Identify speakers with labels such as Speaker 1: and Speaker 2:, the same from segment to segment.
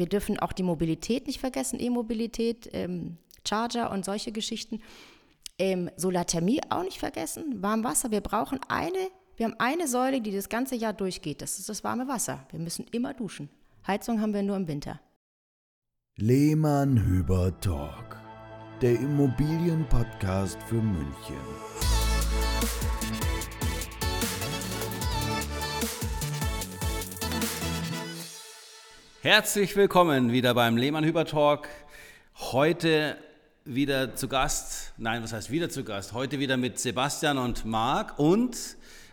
Speaker 1: wir dürfen auch die Mobilität nicht vergessen, E-Mobilität, ähm, Charger und solche Geschichten. Ähm, Solarthermie auch nicht vergessen, Warmwasser. Wir brauchen eine, wir haben eine Säule, die das ganze Jahr durchgeht. Das ist das warme Wasser. Wir müssen immer duschen. Heizung haben wir nur im Winter.
Speaker 2: Lehmann Hüber Talk, der Immobilienpodcast für München.
Speaker 3: Herzlich willkommen wieder beim Lehmann Hüber Talk. Heute wieder zu Gast, nein, was heißt wieder zu Gast? Heute wieder mit Sebastian und Marc und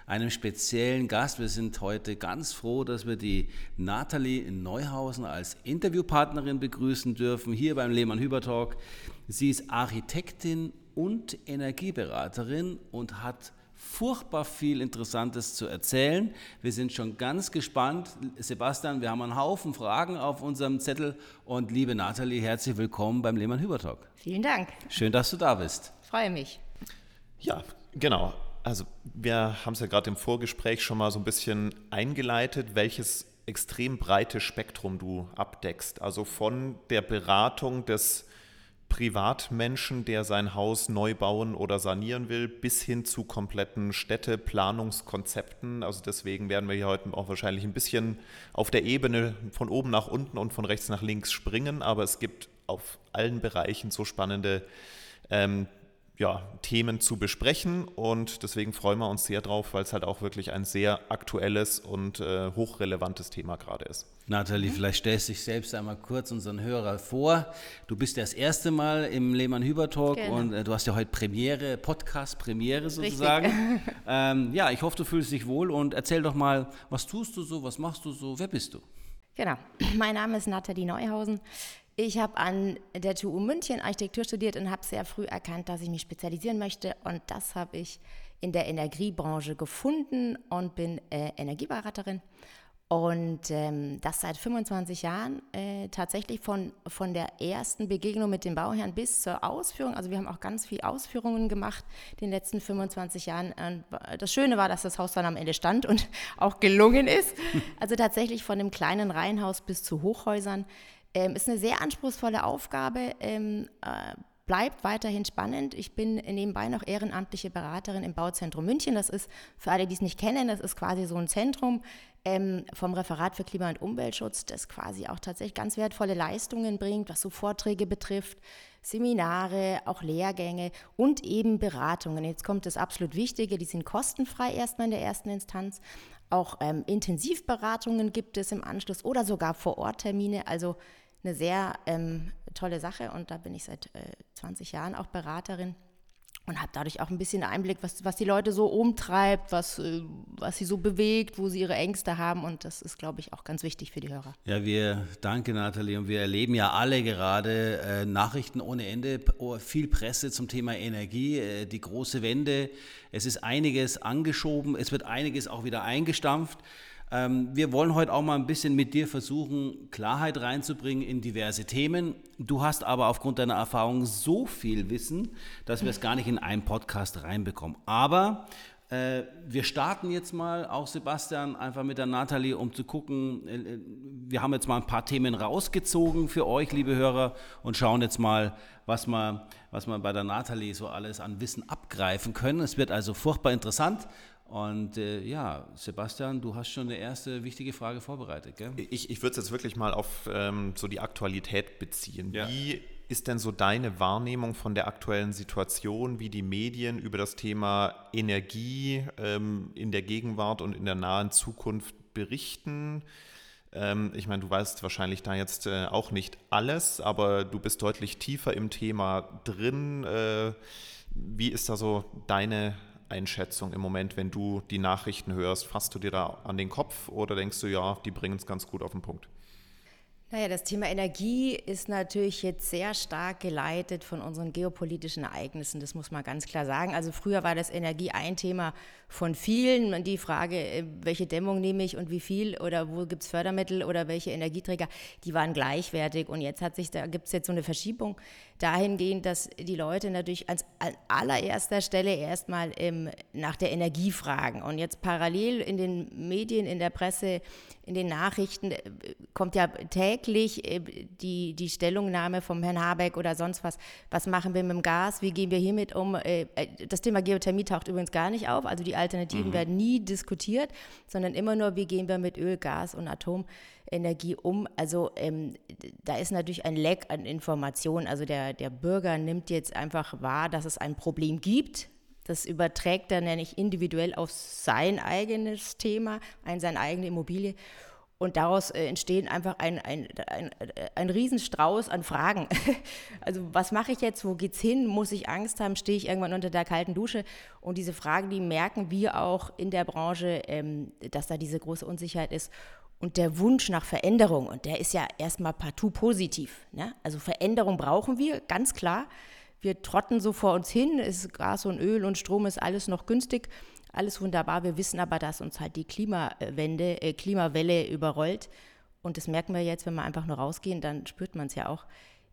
Speaker 3: einem speziellen Gast. Wir sind heute ganz froh, dass wir die Nathalie Neuhausen als Interviewpartnerin begrüßen dürfen, hier beim Lehmann Hüber Talk. Sie ist Architektin und Energieberaterin und hat furchtbar viel Interessantes zu erzählen. Wir sind schon ganz gespannt. Sebastian, wir haben einen Haufen Fragen auf unserem Zettel. Und liebe Nathalie, herzlich willkommen beim Lehmann Hüber Talk.
Speaker 1: Vielen Dank.
Speaker 3: Schön, dass du da bist.
Speaker 1: Freue mich.
Speaker 4: Ja, genau. Also wir haben es ja gerade im Vorgespräch schon mal so ein bisschen eingeleitet, welches extrem breite Spektrum du abdeckst. Also von der Beratung des Privatmenschen, der sein Haus neu bauen oder sanieren will, bis hin zu kompletten Städteplanungskonzepten. Also deswegen werden wir hier heute auch wahrscheinlich ein bisschen auf der Ebene von oben nach unten und von rechts nach links springen, aber es gibt auf allen Bereichen so spannende ähm, ja, Themen zu besprechen und deswegen freuen wir uns sehr drauf, weil es halt auch wirklich ein sehr aktuelles und äh, hochrelevantes Thema gerade ist.
Speaker 3: Nathalie, vielleicht stellst du dich selbst einmal kurz unseren Hörer vor. Du bist ja das erste Mal im Lehmann Hüber Talk genau. und äh, du hast ja heute Premiere, Podcast-Premiere sozusagen. ähm, ja, ich hoffe, du fühlst dich wohl und erzähl doch mal, was tust du so, was machst du so, wer bist du?
Speaker 1: Genau, mein Name ist Nathalie Neuhausen. Ich habe an der TU München Architektur studiert und habe sehr früh erkannt, dass ich mich spezialisieren möchte. Und das habe ich in der Energiebranche gefunden und bin äh, Energieberaterin. Und ähm, das seit 25 Jahren, äh, tatsächlich von, von der ersten Begegnung mit dem Bauherrn bis zur Ausführung. Also wir haben auch ganz viel Ausführungen gemacht in den letzten 25 Jahren. Und das Schöne war, dass das Haus dann am Ende stand und auch gelungen ist. Also tatsächlich von dem kleinen Reihenhaus bis zu Hochhäusern. Ähm, ist eine sehr anspruchsvolle Aufgabe, ähm, äh, bleibt weiterhin spannend. Ich bin nebenbei noch ehrenamtliche Beraterin im Bauzentrum München. Das ist, für alle, die es nicht kennen, das ist quasi so ein Zentrum ähm, vom Referat für Klima- und Umweltschutz, das quasi auch tatsächlich ganz wertvolle Leistungen bringt, was so Vorträge betrifft, Seminare, auch Lehrgänge und eben Beratungen. Jetzt kommt das absolut Wichtige, die sind kostenfrei erstmal in der ersten Instanz. Auch ähm, Intensivberatungen gibt es im Anschluss oder sogar Vor-Ort-Termine. Also eine sehr ähm, tolle Sache und da bin ich seit äh, 20 Jahren auch Beraterin und habe dadurch auch ein bisschen Einblick, was, was die Leute so umtreibt, was, äh, was sie so bewegt, wo sie ihre Ängste haben. Und das ist, glaube ich, auch ganz wichtig für die Hörer.
Speaker 3: Ja, wir, danke Nathalie. Und wir erleben ja alle gerade äh, Nachrichten ohne Ende, oh, viel Presse zum Thema Energie, äh, die große Wende. Es ist einiges angeschoben, es wird einiges auch wieder eingestampft. Ähm, wir wollen heute auch mal ein bisschen mit dir versuchen, Klarheit reinzubringen in diverse Themen. Du hast aber aufgrund deiner Erfahrung so viel Wissen, dass wir es gar nicht in einen Podcast reinbekommen. Aber äh, wir starten jetzt mal, auch Sebastian, einfach mit der Nathalie, um zu gucken. Äh, äh, wir haben jetzt mal ein paar Themen rausgezogen für euch, liebe Hörer, und schauen jetzt mal, was wir, was wir bei der Nathalie so alles an Wissen abgreifen können. Es wird also furchtbar interessant. Und äh, ja, Sebastian, du hast schon eine erste wichtige Frage vorbereitet, gell?
Speaker 4: Ich, ich würde es jetzt wirklich mal auf ähm, so die Aktualität beziehen. Ja. Wie ist denn so deine Wahrnehmung von der aktuellen Situation, wie die Medien über das Thema Energie ähm, in der Gegenwart und in der nahen Zukunft berichten? Ähm, ich meine, du weißt wahrscheinlich da jetzt äh, auch nicht alles, aber du bist deutlich tiefer im Thema drin. Äh, wie ist da so deine Einschätzung im Moment, wenn du die Nachrichten hörst? Fasst du dir da an den Kopf oder denkst du, ja, die bringen es ganz gut auf den Punkt?
Speaker 1: Naja, das Thema Energie ist natürlich jetzt sehr stark geleitet von unseren geopolitischen Ereignissen, das muss man ganz klar sagen. Also früher war das Energie ein Thema von vielen. Die Frage, äh, welche Dämmung nehme ich und wie viel oder wo gibt es Fördermittel oder welche Energieträger, die waren gleichwertig. Und jetzt hat sich, da gibt es jetzt so eine Verschiebung dahingehend, dass die Leute natürlich als, an allererster Stelle erstmal ähm, nach der Energie fragen. Und jetzt parallel in den Medien, in der Presse, in den Nachrichten äh, kommt ja täglich äh, die, die Stellungnahme vom Herrn Habeck oder sonst was. Was machen wir mit dem Gas? Wie gehen wir hiermit um? Äh, äh, das Thema Geothermie taucht übrigens gar nicht auf. Also die Alternativen mhm. werden nie diskutiert, sondern immer nur, wie gehen wir mit Öl, Gas und Atomenergie um. Also ähm, da ist natürlich ein Leck an Informationen. Also der, der Bürger nimmt jetzt einfach wahr, dass es ein Problem gibt das überträgt er nämlich individuell auf sein eigenes Thema, ein, seine eigene Immobilie. Und daraus äh, entstehen einfach ein, ein, ein, ein Riesenstrauß an Fragen. also was mache ich jetzt? Wo geht's hin? Muss ich Angst haben? Stehe ich irgendwann unter der kalten Dusche? Und diese Fragen, die merken wir auch in der Branche, ähm, dass da diese große Unsicherheit ist. Und der Wunsch nach Veränderung, und der ist ja erstmal partout positiv. Ne? Also Veränderung brauchen wir, ganz klar wir trotten so vor uns hin, ist Gas und Öl und Strom ist alles noch günstig, alles wunderbar. Wir wissen aber, dass uns halt die Klimawende, äh, Klimawelle überrollt. Und das merken wir jetzt, wenn wir einfach nur rausgehen, dann spürt man es ja auch.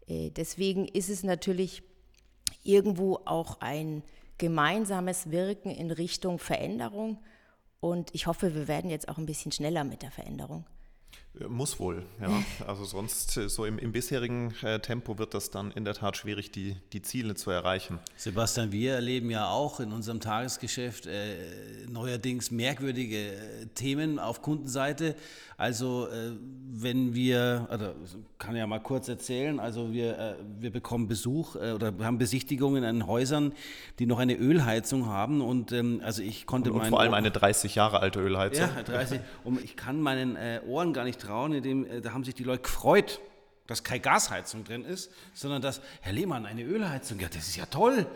Speaker 1: Äh, deswegen ist es natürlich irgendwo auch ein gemeinsames Wirken in Richtung Veränderung. Und ich hoffe, wir werden jetzt auch ein bisschen schneller mit der Veränderung.
Speaker 4: Muss wohl, ja. Also sonst äh, so im, im bisherigen äh, Tempo wird das dann in der Tat schwierig, die, die Ziele zu erreichen.
Speaker 3: Sebastian, wir erleben ja auch in unserem Tagesgeschäft äh, neuerdings merkwürdige äh, Themen auf Kundenseite. Also äh, wenn wir, also kann ja mal kurz erzählen, also wir, wir bekommen Besuch oder haben Besichtigungen in Häusern, die noch eine Ölheizung haben und ähm, also ich konnte
Speaker 4: und, und vor allem eine 30 Jahre alte Ölheizung.
Speaker 3: Ja, 30. Und ich kann meinen Ohren gar nicht trauen, indem, äh, da haben sich die Leute gefreut, dass keine Gasheizung drin ist, sondern dass, Herr Lehmann, eine Ölheizung, ja, das ist ja toll.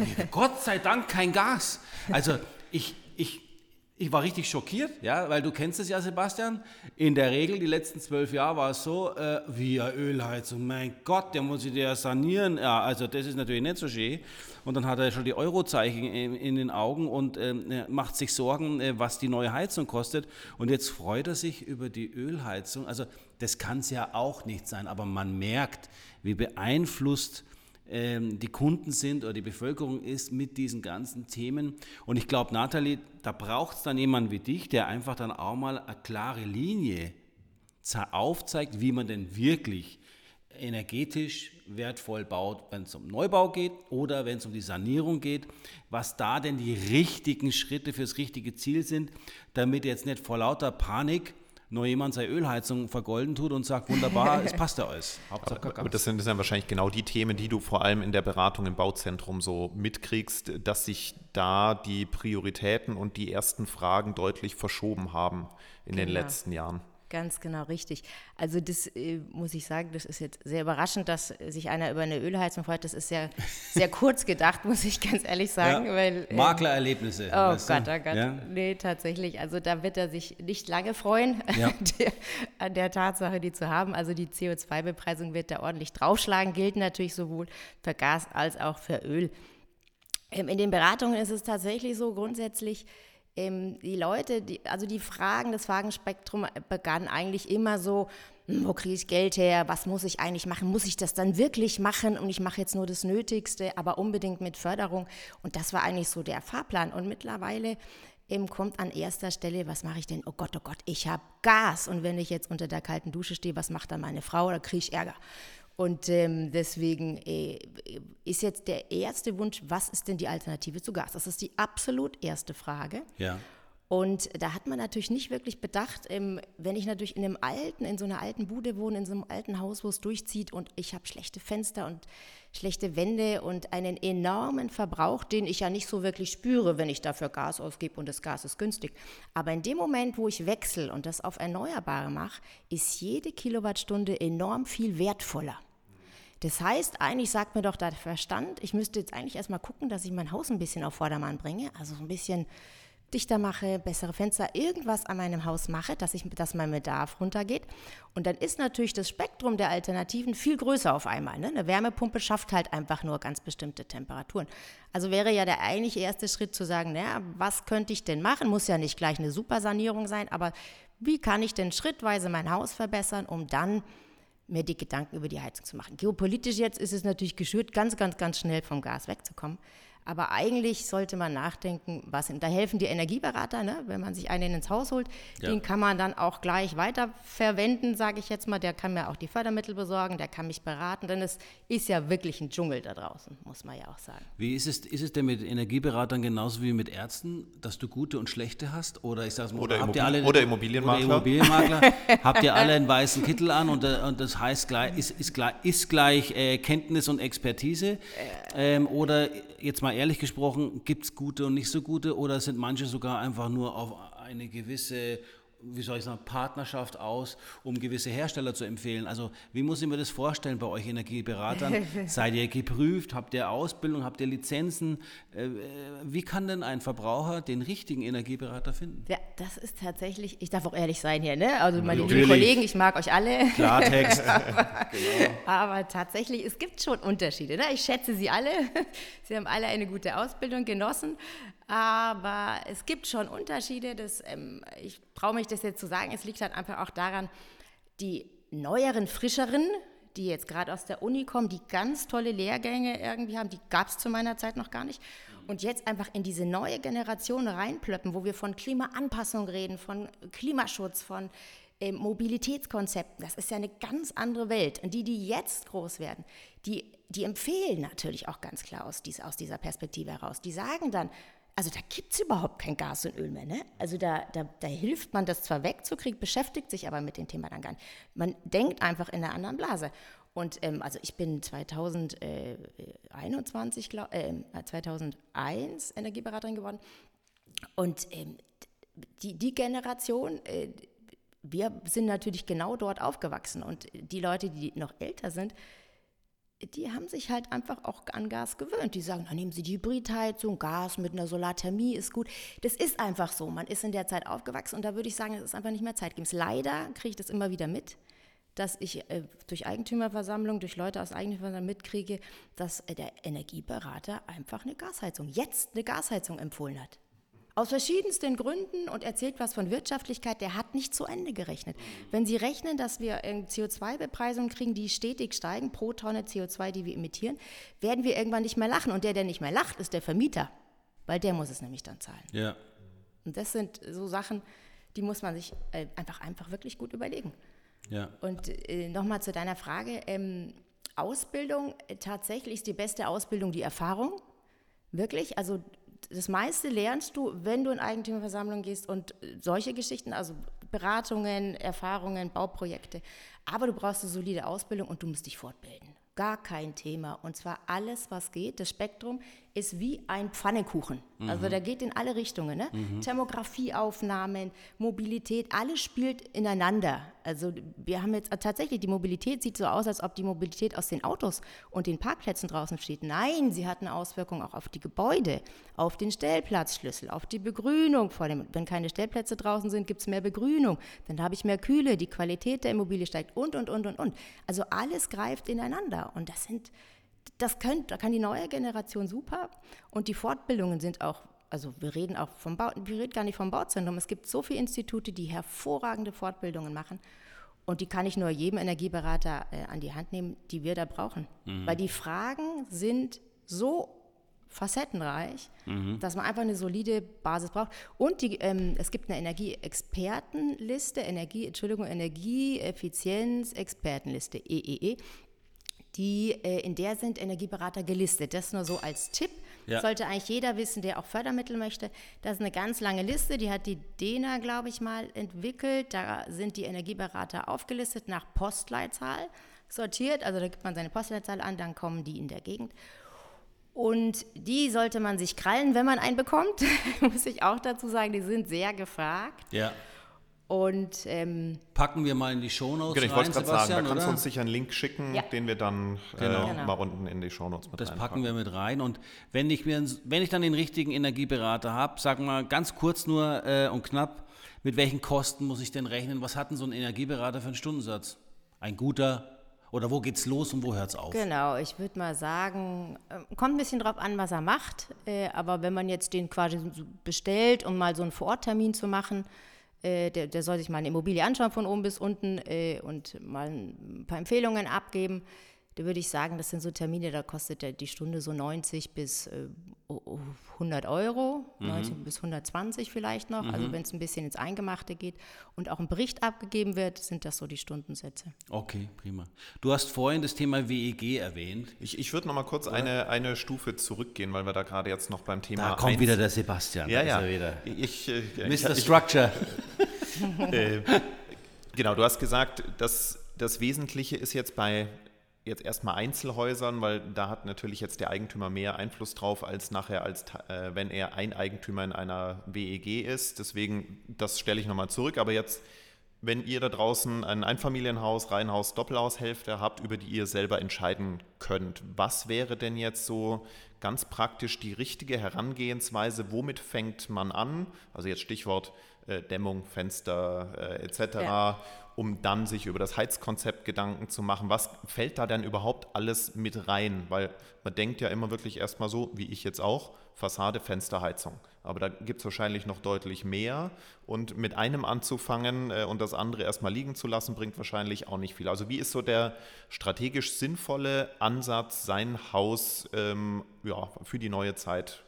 Speaker 3: Ich, Gott sei Dank kein Gas. Also ich, ich, ich war richtig schockiert, ja, weil du kennst es ja, Sebastian. In der Regel, die letzten zwölf Jahre war es so, äh, wie eine Ölheizung, mein Gott, der muss sich ja sanieren. Ja, also das ist natürlich nicht so schön. Und dann hat er schon die Eurozeichen in, in den Augen und äh, macht sich Sorgen, äh, was die neue Heizung kostet. Und jetzt freut er sich über die Ölheizung. Also das kann es ja auch nicht sein, aber man merkt, wie beeinflusst ähm, die Kunden sind oder die Bevölkerung ist mit diesen ganzen Themen. Und ich glaube, Nathalie, da braucht es dann jemanden wie dich, der einfach dann auch mal eine klare Linie aufzeigt, wie man denn wirklich energetisch wertvoll baut, wenn es um Neubau geht oder wenn es um die Sanierung geht, was da denn die richtigen Schritte fürs richtige Ziel sind, damit jetzt nicht vor lauter Panik nur jemand seine Ölheizung vergolden tut und sagt, wunderbar, es passt ja alles.
Speaker 4: Aber das sind dann wahrscheinlich genau die Themen, die du vor allem in der Beratung im Bauzentrum so mitkriegst, dass sich da die Prioritäten und die ersten Fragen deutlich verschoben haben in genau. den letzten Jahren.
Speaker 1: Ganz genau richtig. Also das äh, muss ich sagen, das ist jetzt sehr überraschend, dass sich einer über eine Ölheizung freut. Das ist sehr, sehr kurz gedacht, muss ich ganz ehrlich sagen.
Speaker 3: Ja. Weil, äh, Maklererlebnisse.
Speaker 1: Oh Gott, oh Gott. Ja? Nee, tatsächlich. Also da wird er sich nicht lange freuen, ja. der, an der Tatsache, die zu haben. Also die CO2-Bepreisung wird da ordentlich draufschlagen, gilt natürlich sowohl für Gas als auch für Öl. Ähm, in den Beratungen ist es tatsächlich so grundsätzlich, ähm, die Leute, die, also die Fragen, das Fragenspektrum begann eigentlich immer so, hm, wo kriege ich Geld her, was muss ich eigentlich machen, muss ich das dann wirklich machen und ich mache jetzt nur das Nötigste, aber unbedingt mit Förderung. Und das war eigentlich so der Fahrplan. Und mittlerweile ähm, kommt an erster Stelle, was mache ich denn? Oh Gott, oh Gott, ich habe Gas. Und wenn ich jetzt unter der kalten Dusche stehe, was macht dann meine Frau? Da kriege ich Ärger. Und ähm, deswegen äh, ist jetzt der erste Wunsch, was ist denn die Alternative zu Gas? Das ist die absolut erste Frage.
Speaker 3: Ja.
Speaker 1: Und da hat man natürlich nicht wirklich bedacht, ähm, wenn ich natürlich in einem alten, in so einer alten Bude wohne, in so einem alten Haus, wo es durchzieht und ich habe schlechte Fenster und schlechte Wände und einen enormen Verbrauch, den ich ja nicht so wirklich spüre, wenn ich dafür Gas ausgebe und das Gas ist günstig. Aber in dem Moment, wo ich wechsle und das auf Erneuerbare mache, ist jede Kilowattstunde enorm viel wertvoller. Das heißt, eigentlich sagt mir doch der Verstand, ich müsste jetzt eigentlich erstmal gucken, dass ich mein Haus ein bisschen auf Vordermann bringe, also so ein bisschen dichter mache, bessere Fenster, irgendwas an meinem Haus mache, dass, ich, dass mein Bedarf runtergeht. Und dann ist natürlich das Spektrum der Alternativen viel größer auf einmal. Ne? Eine Wärmepumpe schafft halt einfach nur ganz bestimmte Temperaturen. Also wäre ja der eigentlich erste Schritt zu sagen, naja, was könnte ich denn machen? Muss ja nicht gleich eine Supersanierung sein, aber wie kann ich denn schrittweise mein Haus verbessern, um dann mir die Gedanken über die Heizung zu machen. Geopolitisch jetzt ist es natürlich geschürt, ganz, ganz, ganz schnell vom Gas wegzukommen. Aber eigentlich sollte man nachdenken, was da helfen die Energieberater, ne? wenn man sich einen ins Haus holt, ja. den kann man dann auch gleich weiterverwenden, sage ich jetzt mal. Der kann mir auch die Fördermittel besorgen, der kann mich beraten, denn es ist ja wirklich ein Dschungel da draußen, muss man ja auch sagen.
Speaker 3: Wie ist es, ist es denn mit Energieberatern genauso wie mit Ärzten, dass du gute und schlechte hast? Oder ich sag's mal,
Speaker 4: oder,
Speaker 3: habt
Speaker 4: ihr
Speaker 3: alle,
Speaker 4: oder Immobilienmakler?
Speaker 3: Oder Immobilienmakler habt ihr alle einen weißen Kittel an und, äh, und das heißt gleich, ist, ist gleich, ist gleich äh, Kenntnis und Expertise? Ähm, oder jetzt mal ehrlich gesprochen, gibt es gute und nicht so gute oder sind manche sogar einfach nur auf eine gewisse wie soll ich sagen, Partnerschaft aus, um gewisse Hersteller zu empfehlen. Also wie muss ich mir das vorstellen bei euch Energieberatern? Seid ihr geprüft? Habt ihr Ausbildung? Habt ihr Lizenzen? Äh, wie kann denn ein Verbraucher den richtigen Energieberater finden?
Speaker 1: Ja, das ist tatsächlich, ich darf auch ehrlich sein hier, ne? Also meine lieben Kollegen, ich mag euch alle.
Speaker 3: Klartext.
Speaker 1: aber, genau. aber tatsächlich, es gibt schon Unterschiede. Ne? Ich schätze Sie alle. Sie haben alle eine gute Ausbildung genossen. Aber es gibt schon Unterschiede. Das, ähm, ich traue mich das jetzt zu sagen. Es liegt halt einfach auch daran, die neueren, frischeren, die jetzt gerade aus der Uni kommen, die ganz tolle Lehrgänge irgendwie haben, die gab es zu meiner Zeit noch gar nicht. Und jetzt einfach in diese neue Generation reinplöppen, wo wir von Klimaanpassung reden, von Klimaschutz, von äh, Mobilitätskonzepten. Das ist ja eine ganz andere Welt. Und die, die jetzt groß werden, die, die empfehlen natürlich auch ganz klar aus, dies, aus dieser Perspektive heraus. Die sagen dann, also da gibt es überhaupt kein Gas und Öl mehr. Ne? Also da, da, da, hilft man das zwar wegzukriegen, beschäftigt sich aber mit dem Thema dann gar nicht. Man denkt einfach in einer anderen Blase. Und ähm, also ich bin 2021, glaub, äh, 2001 Energieberaterin geworden. Und ähm, die, die Generation, äh, wir sind natürlich genau dort aufgewachsen. Und die Leute, die noch älter sind, die haben sich halt einfach auch an Gas gewöhnt. Die sagen, dann nehmen Sie die Hybridheizung, Gas mit einer Solarthermie ist gut. Das ist einfach so. Man ist in der Zeit aufgewachsen und da würde ich sagen, es ist einfach nicht mehr zeitgemäß. Leider kriege ich das immer wieder mit, dass ich äh, durch Eigentümerversammlung, durch Leute aus Eigentümerversammlung mitkriege, dass äh, der Energieberater einfach eine Gasheizung, jetzt eine Gasheizung empfohlen hat. Aus verschiedensten Gründen und erzählt was von Wirtschaftlichkeit, der hat nicht zu Ende gerechnet. Wenn Sie rechnen, dass wir CO2-Bepreisungen kriegen, die stetig steigen pro Tonne CO2, die wir emittieren, werden wir irgendwann nicht mehr lachen. Und der, der nicht mehr lacht, ist der Vermieter, weil der muss es nämlich dann zahlen.
Speaker 3: Ja.
Speaker 1: Und das sind so Sachen, die muss man sich äh, einfach, einfach wirklich gut überlegen.
Speaker 3: Ja.
Speaker 1: Und äh, nochmal zu deiner Frage. Ähm, Ausbildung, äh, tatsächlich ist die beste Ausbildung die Erfahrung. Wirklich, also das meiste lernst du, wenn du in Eigentümerversammlung gehst und äh, solche Geschichten, also Beratungen, Erfahrungen, Bauprojekte. Aber du brauchst eine solide Ausbildung und du musst dich fortbilden. Gar kein Thema. Und zwar alles, was geht. Das Spektrum ist wie ein Pfannekuchen. Mhm. Also der geht in alle Richtungen. Ne? Mhm. Thermografieaufnahmen, Mobilität, alles spielt ineinander. Also wir haben jetzt tatsächlich, die Mobilität sieht so aus, als ob die Mobilität aus den Autos und den Parkplätzen draußen steht. Nein, sie hat eine Auswirkung auch auf die Gebäude, auf den Stellplatzschlüssel, auf die Begrünung. Vor allem, wenn keine Stellplätze draußen sind, gibt es mehr Begrünung. Dann habe ich mehr Kühle, die Qualität der Immobilie steigt und, und, und, und, und. Also alles greift ineinander. Und das sind, das könnt, da kann die neue Generation super. Und die Fortbildungen sind auch also wir reden auch vom Bau, wir reden gar nicht vom Bauzentrum. Es gibt so viele Institute, die hervorragende Fortbildungen machen. Und die kann ich nur jedem Energieberater äh, an die Hand nehmen, die wir da brauchen. Mhm. Weil die Fragen sind so facettenreich, mhm. dass man einfach eine solide Basis braucht. Und die, ähm, es gibt eine Energieexpertenliste, Energie, Entschuldigung, Energieeffizienz-Expertenliste, EEE. Die, äh, in der sind Energieberater gelistet. Das nur so als Tipp. Ja. Sollte eigentlich jeder wissen, der auch Fördermittel möchte. Das ist eine ganz lange Liste, die hat die DENA, glaube ich, mal entwickelt. Da sind die Energieberater aufgelistet nach Postleitzahl sortiert. Also da gibt man seine Postleitzahl an, dann kommen die in der Gegend. Und die sollte man sich krallen, wenn man einen bekommt, muss ich auch dazu sagen. Die sind sehr gefragt.
Speaker 3: Ja.
Speaker 1: Und ähm,
Speaker 3: packen wir mal in die Shownotes.
Speaker 4: Genau, ich wollte gerade sagen, da kannst du uns sicher einen Link schicken, ja. den wir dann
Speaker 3: genau.
Speaker 4: äh, genau. mal unten in die Shownotes
Speaker 3: mit Das packen wir mit rein. Und wenn ich, mir, wenn ich dann den richtigen Energieberater habe, sag mal ganz kurz nur äh, und knapp, mit welchen Kosten muss ich denn rechnen? Was hat denn so ein Energieberater für einen Stundensatz? Ein guter oder wo geht's los und wo hört es auf?
Speaker 1: Genau, ich würde mal sagen, ähm, kommt ein bisschen drauf an, was er macht. Äh, aber wenn man jetzt den quasi bestellt, um mal so einen Vororttermin zu machen, äh, der, der, soll sich mal eine Immobilie anschauen von oben bis unten äh, und mal ein paar Empfehlungen abgeben. Da würde ich sagen, das sind so Termine, da kostet die Stunde so 90 bis äh, 100 Euro, mhm. 90 bis 120 vielleicht noch. Also mhm. Also wenn es ein bisschen ins Eingemachte geht und auch ein Bericht abgegeben wird, sind das so die Stundensätze.
Speaker 3: Okay, prima. Du hast vorhin das Thema WEG erwähnt.
Speaker 4: Ich, ich würde noch mal kurz eine, eine Stufe zurückgehen, weil wir da gerade jetzt noch beim Thema.
Speaker 3: Da kommt 1 wieder der Sebastian.
Speaker 4: Ja, ja. Ich, äh,
Speaker 3: Mr. Ich, Structure.
Speaker 4: äh, genau, du hast gesagt, dass das Wesentliche ist jetzt bei jetzt erstmal Einzelhäusern, weil da hat natürlich jetzt der Eigentümer mehr Einfluss drauf als nachher, als äh, wenn er ein Eigentümer in einer WEG ist. Deswegen, das stelle ich nochmal zurück. Aber jetzt, wenn ihr da draußen ein Einfamilienhaus, Reihenhaus, Doppelhaushälfte habt, über die ihr selber entscheiden könnt, was wäre denn jetzt so ganz praktisch die richtige Herangehensweise? Womit fängt man an? Also jetzt Stichwort äh, Dämmung, Fenster äh, etc. Ja um dann sich über das Heizkonzept Gedanken zu machen. Was fällt da denn überhaupt alles mit rein? Weil man denkt ja immer wirklich erstmal so, wie ich jetzt auch, Fassade, Fenster, Heizung. Aber da gibt es wahrscheinlich noch deutlich mehr. Und mit einem anzufangen äh, und das andere erstmal liegen zu lassen, bringt wahrscheinlich auch nicht viel. Also wie ist so der strategisch sinnvolle Ansatz, sein Haus ähm, ja, für die neue Zeit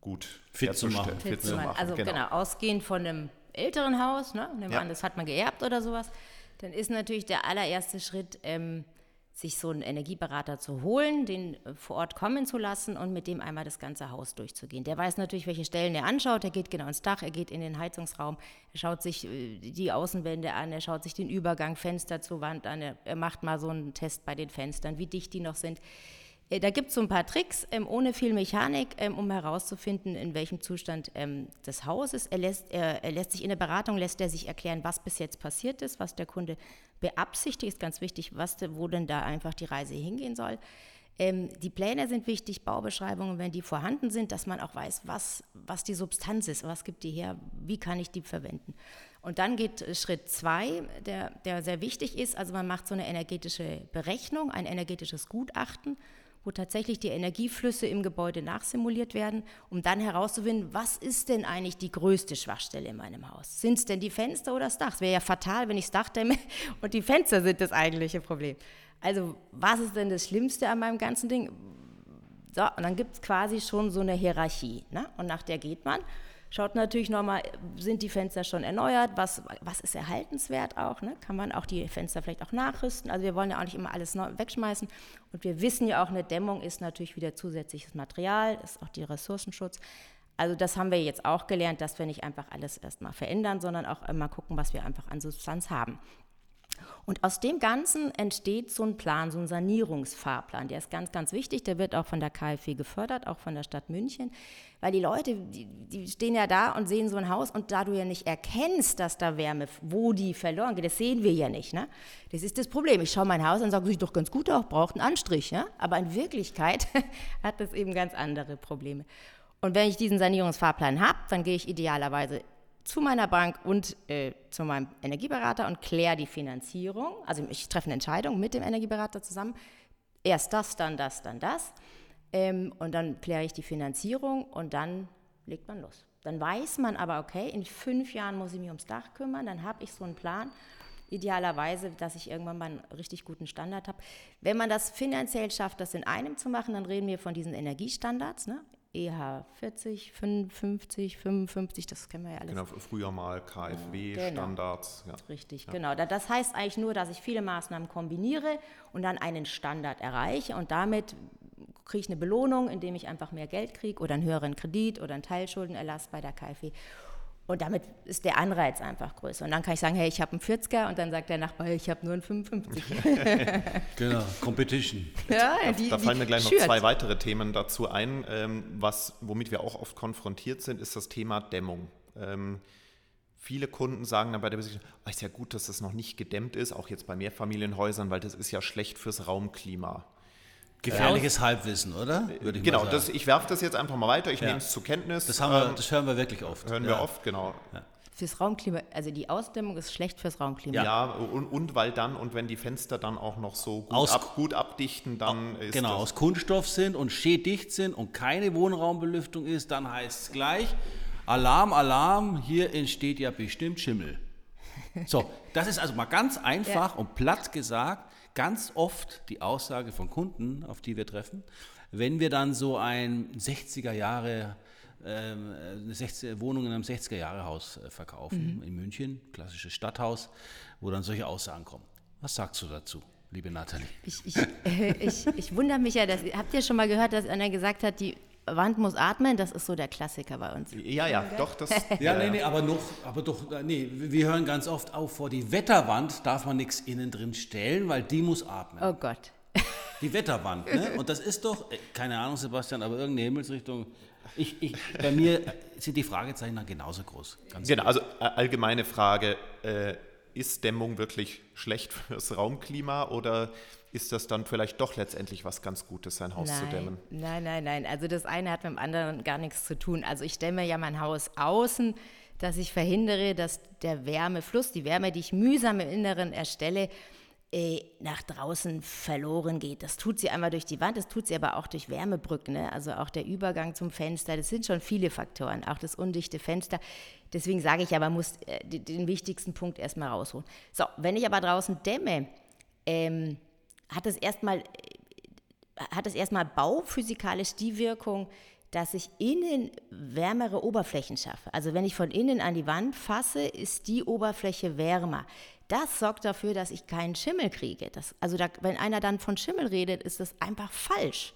Speaker 4: gut
Speaker 3: fit zu machen?
Speaker 1: Fit zu machen. Also genau. genau, ausgehend von einem älteren Haus, ne, nehmen ja. an, das hat man geerbt oder sowas, dann ist natürlich der allererste Schritt, ähm, sich so einen Energieberater zu holen, den äh, vor Ort kommen zu lassen und mit dem einmal das ganze Haus durchzugehen. Der weiß natürlich, welche Stellen er anschaut. Er geht genau ins Dach, er geht in den Heizungsraum, er schaut sich äh, die Außenwände an, er schaut sich den Übergang Fenster zur Wand an, er, er macht mal so einen Test bei den Fenstern, wie dicht die noch sind. Äh, da gibt es so ein paar Tricks ähm, ohne viel Mechanik, ähm, um herauszufinden, in welchem Zustand ähm, das Haus ist. Er lässt, er, er lässt sich in der Beratung lässt er sich erklären, was bis jetzt passiert ist, was der Kunde beabsichtigt, ist ganz wichtig, was, wo denn da einfach die Reise hingehen soll. Ähm, die Pläne sind wichtig, Baubeschreibungen, wenn die vorhanden sind, dass man auch weiß, was, was die Substanz ist, was gibt die her, wie kann ich die verwenden. Und dann geht Schritt zwei, der, der sehr wichtig ist. Also man macht so eine energetische Berechnung, ein energetisches Gutachten wo tatsächlich die Energieflüsse im Gebäude nachsimuliert werden, um dann herauszufinden, was ist denn eigentlich die größte Schwachstelle in meinem Haus? Sind es denn die Fenster oder das Dach? Es wäre ja fatal, wenn ich das Dach dämme und die Fenster sind das eigentliche Problem. Also was ist denn das Schlimmste an meinem ganzen Ding? So, und dann gibt es quasi schon so eine Hierarchie. Ne? Und nach der geht man schaut natürlich nochmal, sind die Fenster schon erneuert, was, was ist erhaltenswert auch, ne? kann man auch die Fenster vielleicht auch nachrüsten, also wir wollen ja auch nicht immer alles wegschmeißen und wir wissen ja auch, eine Dämmung ist natürlich wieder zusätzliches Material, ist auch die Ressourcenschutz. Also das haben wir jetzt auch gelernt, dass wir nicht einfach alles erstmal verändern, sondern auch immer gucken, was wir einfach an Substanz haben. Und aus dem Ganzen entsteht so ein Plan, so ein Sanierungsfahrplan. Der ist ganz, ganz wichtig. Der wird auch von der KfW gefördert, auch von der Stadt München. Weil die Leute, die, die, stehen ja da und sehen so ein Haus und da du ja nicht erkennst, dass da Wärme, wo die verloren geht, das sehen wir ja nicht. Ne? Das ist das Problem. Ich schaue mein Haus und sage, sieht doch ganz gut aus, braucht einen Anstrich. Ja? Aber in Wirklichkeit hat das eben ganz andere Probleme. Und wenn ich diesen Sanierungsfahrplan habe, dann gehe ich idealerweise zu meiner Bank und äh, zu meinem Energieberater und kläre die Finanzierung. Also ich treffe eine Entscheidung mit dem Energieberater zusammen. Erst das, dann das, dann das. Ähm, und dann kläre ich die Finanzierung und dann legt man los. Dann weiß man aber, okay, in fünf Jahren muss ich mich ums Dach kümmern, dann habe ich so einen Plan. Idealerweise, dass ich irgendwann mal einen richtig guten Standard habe. Wenn man das finanziell schafft, das in einem zu machen, dann reden wir von diesen Energiestandards. Ne? EH 40, 55, 55, das kennen wir ja alles.
Speaker 4: Genau, früher mal KfW-Standards.
Speaker 1: Genau. Ja. Richtig, ja. genau. Das heißt eigentlich nur, dass ich viele Maßnahmen kombiniere und dann einen Standard erreiche und damit kriege ich eine Belohnung, indem ich einfach mehr Geld kriege oder einen höheren Kredit oder einen Teilschuldenerlass bei der KfW. Und damit ist der Anreiz einfach größer. Und dann kann ich sagen, hey, ich habe einen 40er und dann sagt der Nachbar, hey, ich habe nur einen 55.
Speaker 3: genau, Competition.
Speaker 4: Ja, da, die, da fallen mir gleich noch zwei weitere Themen dazu ein. Ähm, was, womit wir auch oft konfrontiert sind, ist das Thema Dämmung. Ähm, viele Kunden sagen dann bei der Besichtigung, oh, ist ja gut, dass das noch nicht gedämmt ist, auch jetzt bei Mehrfamilienhäusern, weil das ist ja schlecht fürs Raumklima.
Speaker 3: Gefährliches Halbwissen, oder?
Speaker 4: Würde ich genau, das, ich werfe das jetzt einfach mal weiter, ich ja. nehme es zur Kenntnis.
Speaker 3: Das, haben wir, ähm, das hören wir wirklich oft.
Speaker 4: Hören wir oft, genau. Ja.
Speaker 1: Fürs Raumklima, also die Ausdämmung ist schlecht fürs Raumklima.
Speaker 4: Ja, ja und, und, weil dann, und wenn die Fenster dann auch noch so gut, aus, ab, gut abdichten, dann
Speaker 3: ist Genau, aus Kunststoff sind und schädicht sind und keine Wohnraumbelüftung ist, dann heißt es gleich, Alarm, Alarm, hier entsteht ja bestimmt Schimmel. So, das ist also mal ganz einfach und platt gesagt, ganz oft die Aussage von Kunden, auf die wir treffen, wenn wir dann so ein 60er Jahre ähm, eine 60, Wohnung in einem 60er-Jahre-Haus äh, verkaufen mhm. in München, klassisches Stadthaus, wo dann solche Aussagen kommen. Was sagst du dazu, liebe Nathalie?
Speaker 1: Ich, ich, äh, ich, ich wundere mich ja, dass, habt ihr schon mal gehört, dass einer gesagt hat, die Wand muss atmen, das ist so der Klassiker bei uns.
Speaker 4: Ja, ja, doch, das.
Speaker 3: ja, nee, nee, aber noch, aber doch, äh, nee, wir hören ganz oft auf, vor die Wetterwand darf man nichts innen drin stellen, weil die muss atmen.
Speaker 1: Oh Gott.
Speaker 3: Die Wetterwand, ne? Und das ist doch, keine Ahnung, Sebastian, aber irgendeine Himmelsrichtung ich, ich, bei mir sind die Fragezeichen dann genauso groß.
Speaker 4: genau, also äh, allgemeine Frage, äh, ist Dämmung wirklich schlecht fürs Raumklima oder ist das dann vielleicht doch letztendlich was ganz Gutes, sein Haus
Speaker 1: nein,
Speaker 4: zu dämmen?
Speaker 1: Nein, nein, nein. Also das eine hat mit dem anderen gar nichts zu tun. Also ich dämme ja mein Haus außen, dass ich verhindere, dass der Wärmefluss, die Wärme, die ich mühsam im Inneren erstelle, nach draußen verloren geht. Das tut sie einmal durch die Wand, das tut sie aber auch durch Wärmebrücken, ne? also auch der Übergang zum Fenster. Das sind schon viele Faktoren, auch das undichte Fenster. Deswegen sage ich aber, man muss äh, den wichtigsten Punkt erstmal rausholen. So, wenn ich aber draußen dämme, ähm, hat es erstmal äh, hat es erstmal bauphysikalisch die Wirkung, dass ich innen wärmere Oberflächen schaffe. Also wenn ich von innen an die Wand fasse, ist die Oberfläche wärmer. Das sorgt dafür, dass ich keinen Schimmel kriege. Das, also da, wenn einer dann von Schimmel redet, ist das einfach falsch.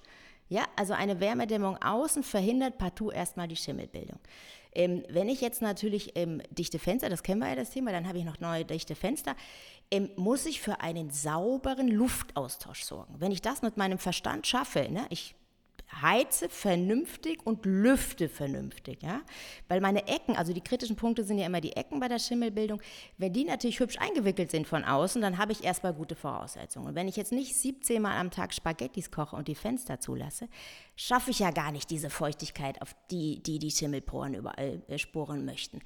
Speaker 1: Ja, also eine Wärmedämmung außen verhindert partout erstmal die Schimmelbildung. Ähm, wenn ich jetzt natürlich ähm, dichte Fenster, das kennen wir ja das Thema, dann habe ich noch neue dichte Fenster, ähm, muss ich für einen sauberen Luftaustausch sorgen. Wenn ich das mit meinem Verstand schaffe, ne, ich heize vernünftig und lüfte vernünftig, ja? Weil meine Ecken, also die kritischen Punkte sind ja immer die Ecken bei der Schimmelbildung, wenn die natürlich hübsch eingewickelt sind von außen, dann habe ich erstmal gute Voraussetzungen. Und wenn ich jetzt nicht 17 Mal am Tag Spaghettis koche und die Fenster zulasse, schaffe ich ja gar nicht diese Feuchtigkeit, auf die die, die Schimmelporen überall äh, sporen möchten.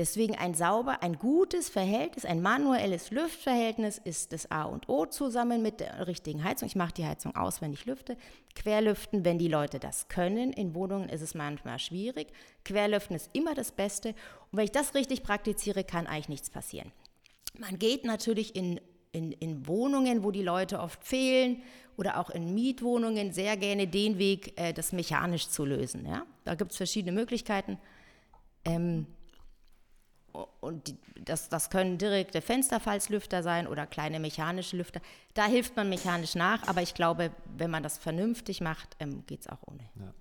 Speaker 1: Deswegen ein sauber, ein gutes Verhältnis, ein manuelles Lüftverhältnis ist das A und O zusammen mit der richtigen Heizung. Ich mache die Heizung aus, wenn ich lüfte. Querlüften, wenn die Leute das können. In Wohnungen ist es manchmal schwierig. Querlüften ist immer das Beste. Und wenn ich das richtig praktiziere, kann eigentlich nichts passieren. Man geht natürlich in, in, in Wohnungen, wo die Leute oft fehlen oder auch in Mietwohnungen sehr gerne den Weg, äh, das mechanisch zu lösen. Ja? Da gibt es verschiedene Möglichkeiten. Ähm, und die, das, das können direkte Fensterfallslüfter sein oder kleine mechanische Lüfter. Da hilft man mechanisch nach, aber ich glaube, wenn man das vernünftig macht, ähm, geht es auch ohne. Ja.